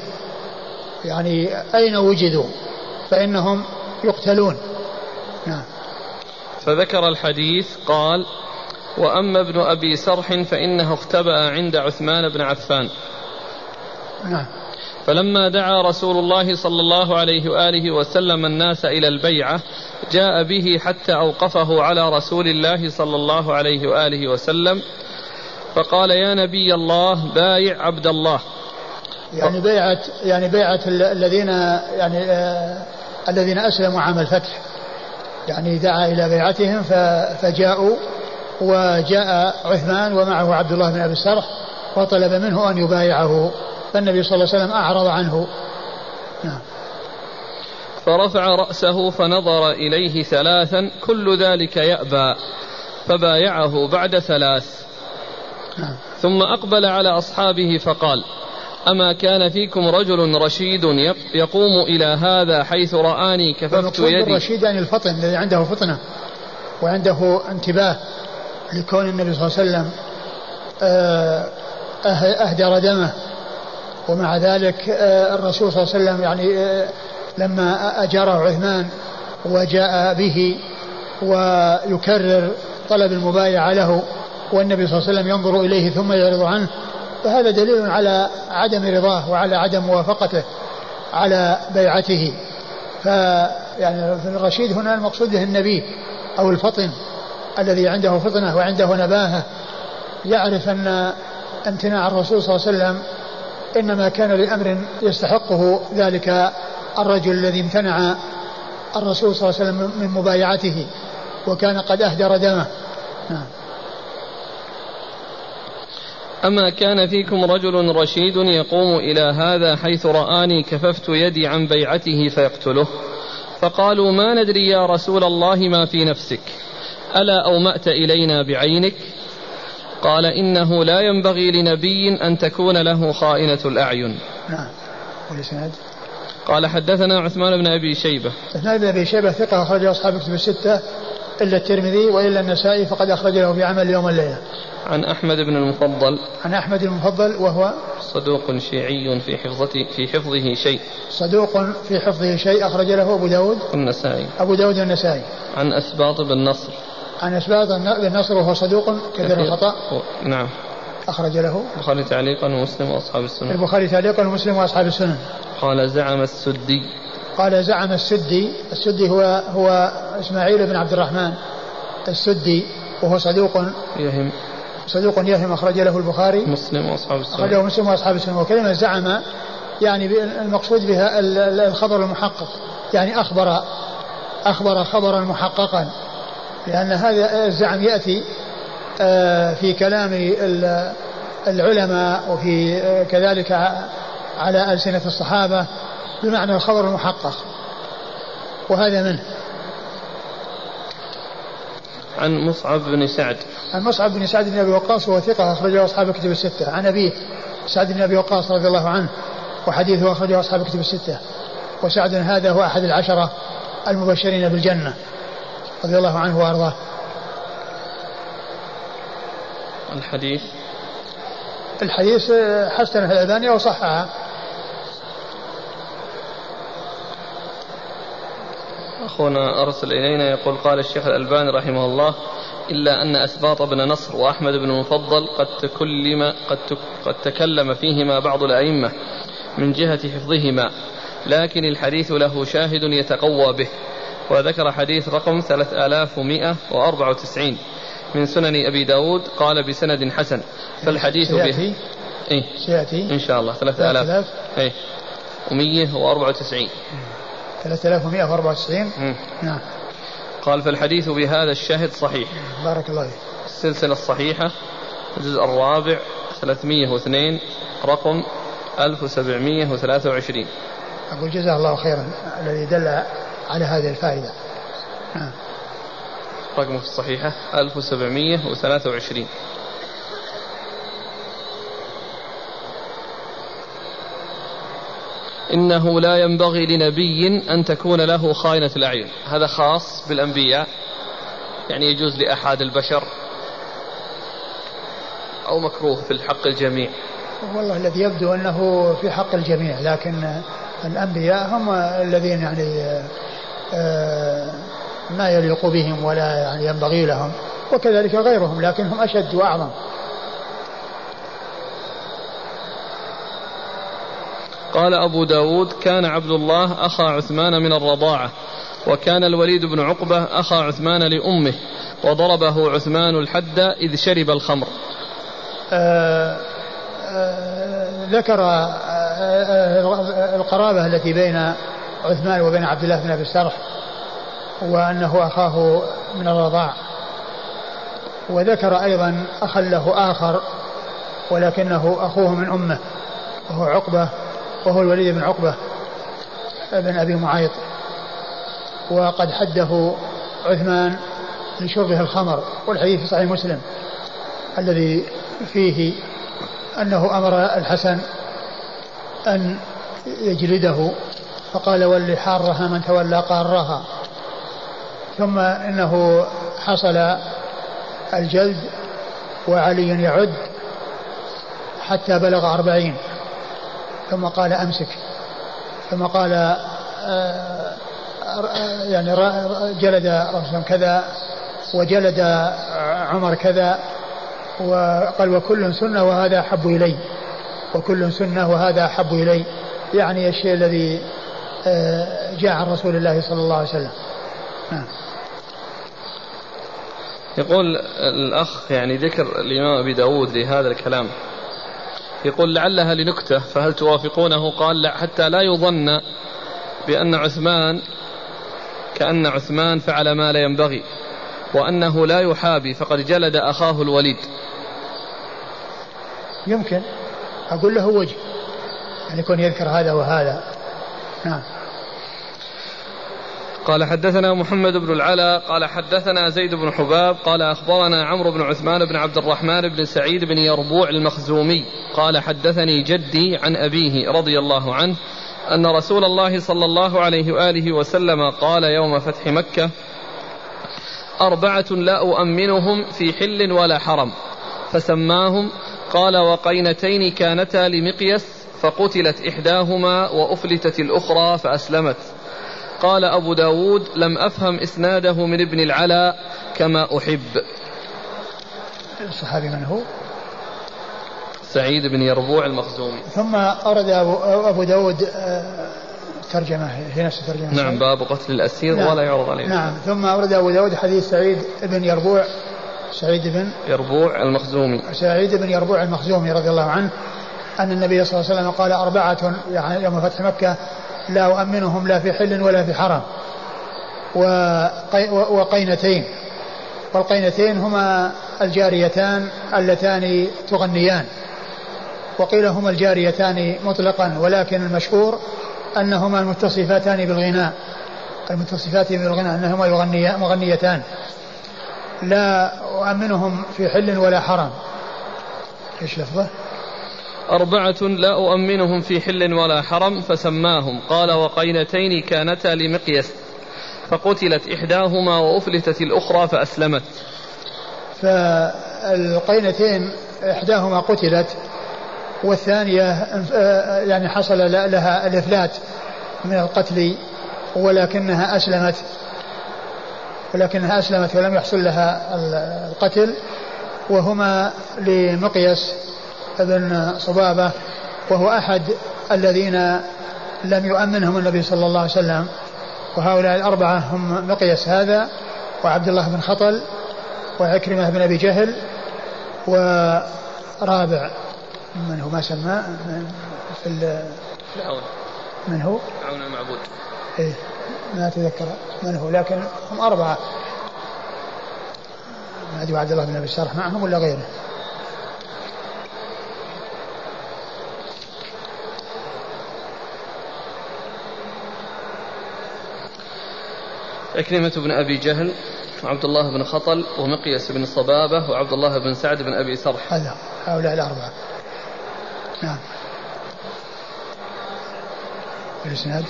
يعني أين وجدوا؟ فإنهم يقتلون. نعم. فذكر الحديث قال وأما ابن أبي سرح فإنه اختبأ عند عثمان بن عفان. نعم. فلما دعا رسول الله صلى الله عليه وآله وسلم الناس إلى البيعة جاء به حتى أوقفه على رسول الله صلى الله عليه وآله وسلم فقال يا نبي الله بايع عبد الله. يعني بيعة يعني بيعة الذين يعني آه الذين أسلموا عام الفتح. يعني دعا إلى بيعتهم فجاءوا وجاء عثمان ومعه عبد الله بن أبي السرح وطلب منه أن يبايعه. فالنبي صلى الله عليه وسلم أعرض عنه. نعم. فرفع رأسه فنظر إليه ثلاثا كل ذلك يأبى فبايعه بعد ثلاث. نعم. ثم أقبل على أصحابه فقال أما كان فيكم رجل رشيد يقوم إلى هذا حيث رآني كففت يدي. الرشيد يعني الفطن الذي عنده فطنة وعنده انتباه لكون النبي صلى الله عليه وسلم آه، أهدر دمه. ومع ذلك آه، الرسول صلى الله عليه وسلم يعني لما أجاره عثمان وجاء به ويكرر طلب المبايعة له والنبي صلى الله عليه وسلم ينظر إليه ثم يعرض عنه فهذا دليل على عدم رضاه وعلى عدم موافقته على بيعته. فيعني الرشيد هنا المقصود به النبي أو الفطن الذي عنده فطنة وعنده نباهة. يعرف أن امتناع الرسول صلى الله عليه وسلم إنما كان لأمر يستحقه ذلك الرجل الذي امتنع الرسول صلى الله عليه وسلم من مبايعته وكان قد أهدر دمه. نعم. أما كان فيكم رجل رشيد يقوم إلى هذا حيث رآني كففت يدي عن بيعته فيقتله. فقالوا ما ندري يا رسول الله ما في نفسك. ألا أومأت إلينا بعينك؟ قال إنه لا ينبغي لنبي أن تكون له خائنة الأعين. نعم. قال حدثنا عثمان بن أبي شيبة. عثمان بن أبي شيبة ثقة أخرجه أصحاب كتب الستة إلا الترمذي وإلا النسائي فقد أخرج له في عمل يوم الليلة. عن أحمد بن المفضل. عن أحمد المفضل وهو صدوق شيعي في حفظته في حفظه شيء. صدوق في حفظه شيء أخرج له أبو داود والنسائي. أبو داود والنسائي. عن أسباط بن نصر. عن أسباط بن نصر وهو صدوق كثير. الخطأ. نعم. أخرج له. البخاري تعليقا ومسلم وأصحاب السنن البخاري تعليقا ومسلم وأصحاب السنن قال زعم السدي. قال زعم السدي. السدي هو هو إسماعيل بن عبد الرحمن السدي وهو صدوق يهم صدوق يهم أخرج له البخاري. مسلم وأصحاب السنن أخرجه مسلم وأصحاب السنن وكلمة زعم يعني المقصود بها الخبر المحقق. يعني أخبر أخبر خبرا محققا. لأن هذا الزعم يأتي آه، في كلام العلماء وفي آه، كذلك على ألسنة الصحابة بمعنى الخبر المحقق. وهذا منه. عن مصعب بن سعد. عن مصعب بن سعد بن أبي وقاص وهو ثقة أخرجه أصحاب الكتب الستة. عن أبيه سعد بن أبي وقاص رضي الله عنه وحديثه أخرجه أصحاب الكتب الستة. وسعد هذا هو أحد العشرة المبشرين بالجنة رضي الله عنه وأرضاه. الحديث؟ الحديث حسنة الالباني وصححه أخونا أرسل إلينا يقول قال الشيخ الألباني رحمه الله إلا أن أسباط بن نصر وأحمد بن المفضل قد تكلم قد قد تكلم فيهما بعض الأئمة من جهة حفظهما لكن الحديث له شاهد يتقوى به وذكر حديث رقم 3194 من سنن أبي داود قال بسند حسن فالحديث به إيه؟ سيأتي؟ إن شاء الله 3000 إيه. و194 3194 نعم. قال فالحديث بهذا الشاهد صحيح. بارك الله فيك. السلسلة الصحيحة الجزء الرابع 302 رقم 1723 أقول جزاه الله خيرا الذي دل على هذه الفائدة. رقمه في الصحيحة 1723 إنه لا ينبغي لنبي أن تكون له خائنة الأعين. هذا خاص بالأنبياء. يعني يجوز لأحد البشر أو مكروه في الحق الجميع. والله الذي يبدو أنه في حق الجميع لكن الأنبياء هم الذين يعني آه، ما يليق بهم ولا يعني ينبغي لهم وكذلك غيرهم لكن هم أشد وأعظم. قال أبو داود كان عبد الله أخا عثمان من الرضاعة وكان الوليد بن عقبة أخا عثمان لأمه وضربه عثمان الحد إذ شرب الخمر. آه آه ذكر آه، القرابة التي بين عثمان وبين عبد الله بن أبي السرح وأنه أخاه من الرضاع. وذكر أيضا أخا له آخر ولكنه أخوه من أمه وهو عقبة وهو الوليد بن عقبة بن أبي معيط. وقد حده عثمان لشربه الخمر والحديث في صحيح مسلم الذي فيه أنه أمر الحسن أن يجلده فقال ولي حارها من تولى قارها. ثم إنه حصل الجلد وعلي يعد حتى بلغ أربعين. ثم قال أمسك ثم قال آه، يعني جلد رسول كذا وجلد عمر كذا وقال وكل سنة وهذا أحب إلي وكل سنة وهذا أحب إلي. يعني الشيء الذي آه، جاء عن رسول الله صلى الله عليه وسلم. نعم. يقول الأخ يعني ذكر الإمام أبي داود لهذا الكلام. يقول لعلها لنكتة فهل توافقونه؟ قال لا حتى لا يظن بأن عثمان كأن عثمان فعل ما لا ينبغي وأنه لا يحابي فقد جلد أخاه الوليد. يمكن. أقول له وجه أن يكون يذكر هذا وهذا. نعم. قال حدثنا محمد بن العلا قال حدثنا زيد بن حباب قال أخبرنا عمرو بن عثمان بن عبد الرحمن بن سعيد بن يربوع المخزومي قال حدثني جدي عن أبيه رضي الله عنه أن رسول الله صلى الله عليه وآله وسلم قال يوم فتح مكة أربعة لا أؤمنهم في حل ولا حرم فسماهم قال وقينتين كانتا لمقيس فقتلت إحداهما وأفلتت الأخرى فأسلمت. قال أبو داود لم أفهم إسناده من ابن العلا كما أحب. الصحابي من هو؟ سعيد بن يربوع المخزومي. ثم أرد أبو, أبو داود آه، ترجمة هي نفس الترجمة نعم باب قتل الأسير نعم. ولا يعرض عليه. نعم ثم أورد أبو داود حديث سعيد بن يربوع سعيد بن يربوع المخزومي. سعيد بن يربوع المخزومي رضي الله عنه أن النبي صلى الله عليه وسلم قال أربعة يعني يوم فتح مكة لا أؤمنهم لا في حل ولا في حرم وقينتين. والقينتين هما الجاريتان اللتان تغنيان. وقيل هما الجاريتان مطلقا ولكن المشهور أنهما المتصفاتان بالغناء. المتصفات بالغناء أنهما يغنيان مغنيتان. لا أؤمنهم في حل ولا حرم إيش لفظه؟ أربعة لا أؤمنهم في حل ولا حرم فسماهم. قال وقينتين كانتا لمقيس فقتلت إحداهما وأفلتت الأخرى فأسلمت. فالقينتين إحداهما قتلت والثانية يعني حصل لها الإفلات من القتل ولكنها أسلمت. ولكنها أسلمت ولم يحصل لها القتل وهما لمقيس بن صبابة وهو أحد الذين لم يؤمنهم النبي صلى الله عليه وسلم وهؤلاء الأربعة هم مقيس هذا وعبد الله بن خطل وعكرمة بن أبي جهل ورابع. من هو؟ ما سماه في فرعون من هو؟ فرعون المعبود. إيه ما أتذكر من هو لكن هم أربعة. ما أدري عبد الله بن أبي السرح معهم ولا غيره؟ عكرمة بن أبي جهل وعبد الله بن خطل ومقيس بن صبابة وعبد الله بن سعد بن أبي سرح. هذا هؤلاء الأربعة. نعم. الإسناد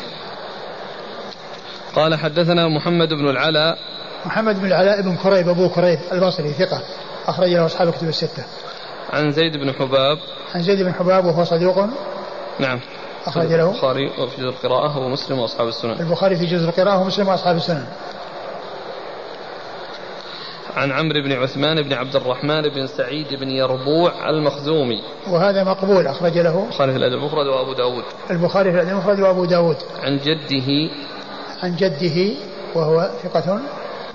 قال حدثنا محمد بن العلاء. محمد بن العلاء بن كريب أبو كريب البصري ثقة. أخرج له أصحاب كتب الستة. عن زيد بن حباب. عن زيد بن حباب وهو صدوق. نعم. أخرج له البخاري وفي جزء القراءة ومسلم وأصحاب السنن. البخاري في جزء القراءة ومسلم وأصحاب السنن. عن عمرو بن عثمان بن عبد الرحمن بن سعيد بن يربوع المخزومي. وهذا مقبول أخرج له البخاري في الأدب المفرد وأبو داود. البخاري في الأدب المفرد وأبو داود. عن جده. عن جده وهو ثقة.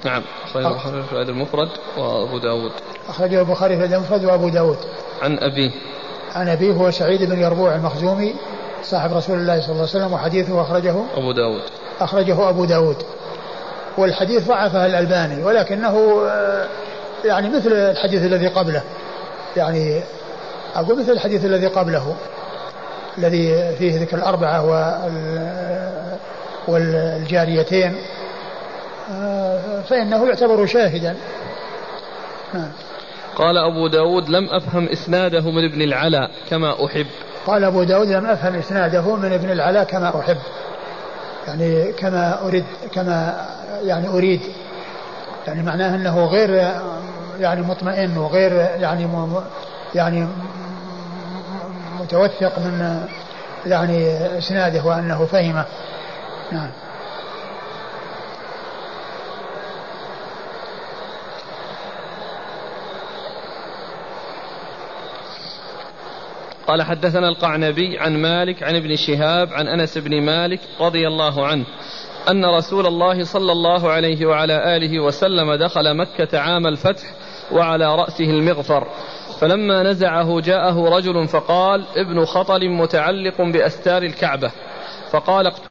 نعم أخرج البخاري في الأدب المفرد وأبو داود. أخرجه البخاري في الأدب المفرد وأبو داود. عن أبيه. عن أبيه هو سعيد بن يربوع المخزومي. صاحب رسول الله صلى الله عليه وسلم وحديثه أخرجه أبو داود. أخرجه أبو داود. والحديث ضعفه الألباني ولكنه آه، يعني مثل الحديث الذي قبله. يعني أقول مثل الحديث الذي قبله الذي فيه ذكر الأربعة والجاريتين. آه، فإنه يعتبر شاهدا. نعم. قال أبو داود لم أفهم إسناده من ابن العلاء كما أحب. قال أبو داود لم أفهم إسناده من ابن العلاء كما أحب. يعني كما أريد كما يعني أريد. يعني معناه أنه غير يعني مطمئن وغير يعني يعني متوثق من يعني إسناده وأنه فهمه. نعم. قال حدثنا القعنبي عن مالك عن ابن شهاب عن أنس بن مالك رضي الله عنه أن رسول الله صلى الله عليه وعلى آله وسلم دخل مكة عام الفتح وعلى رأسه المغفر فلما نزعه جاءه رجل فقال ابن خطل متعلق بأستار الكعبة. فقال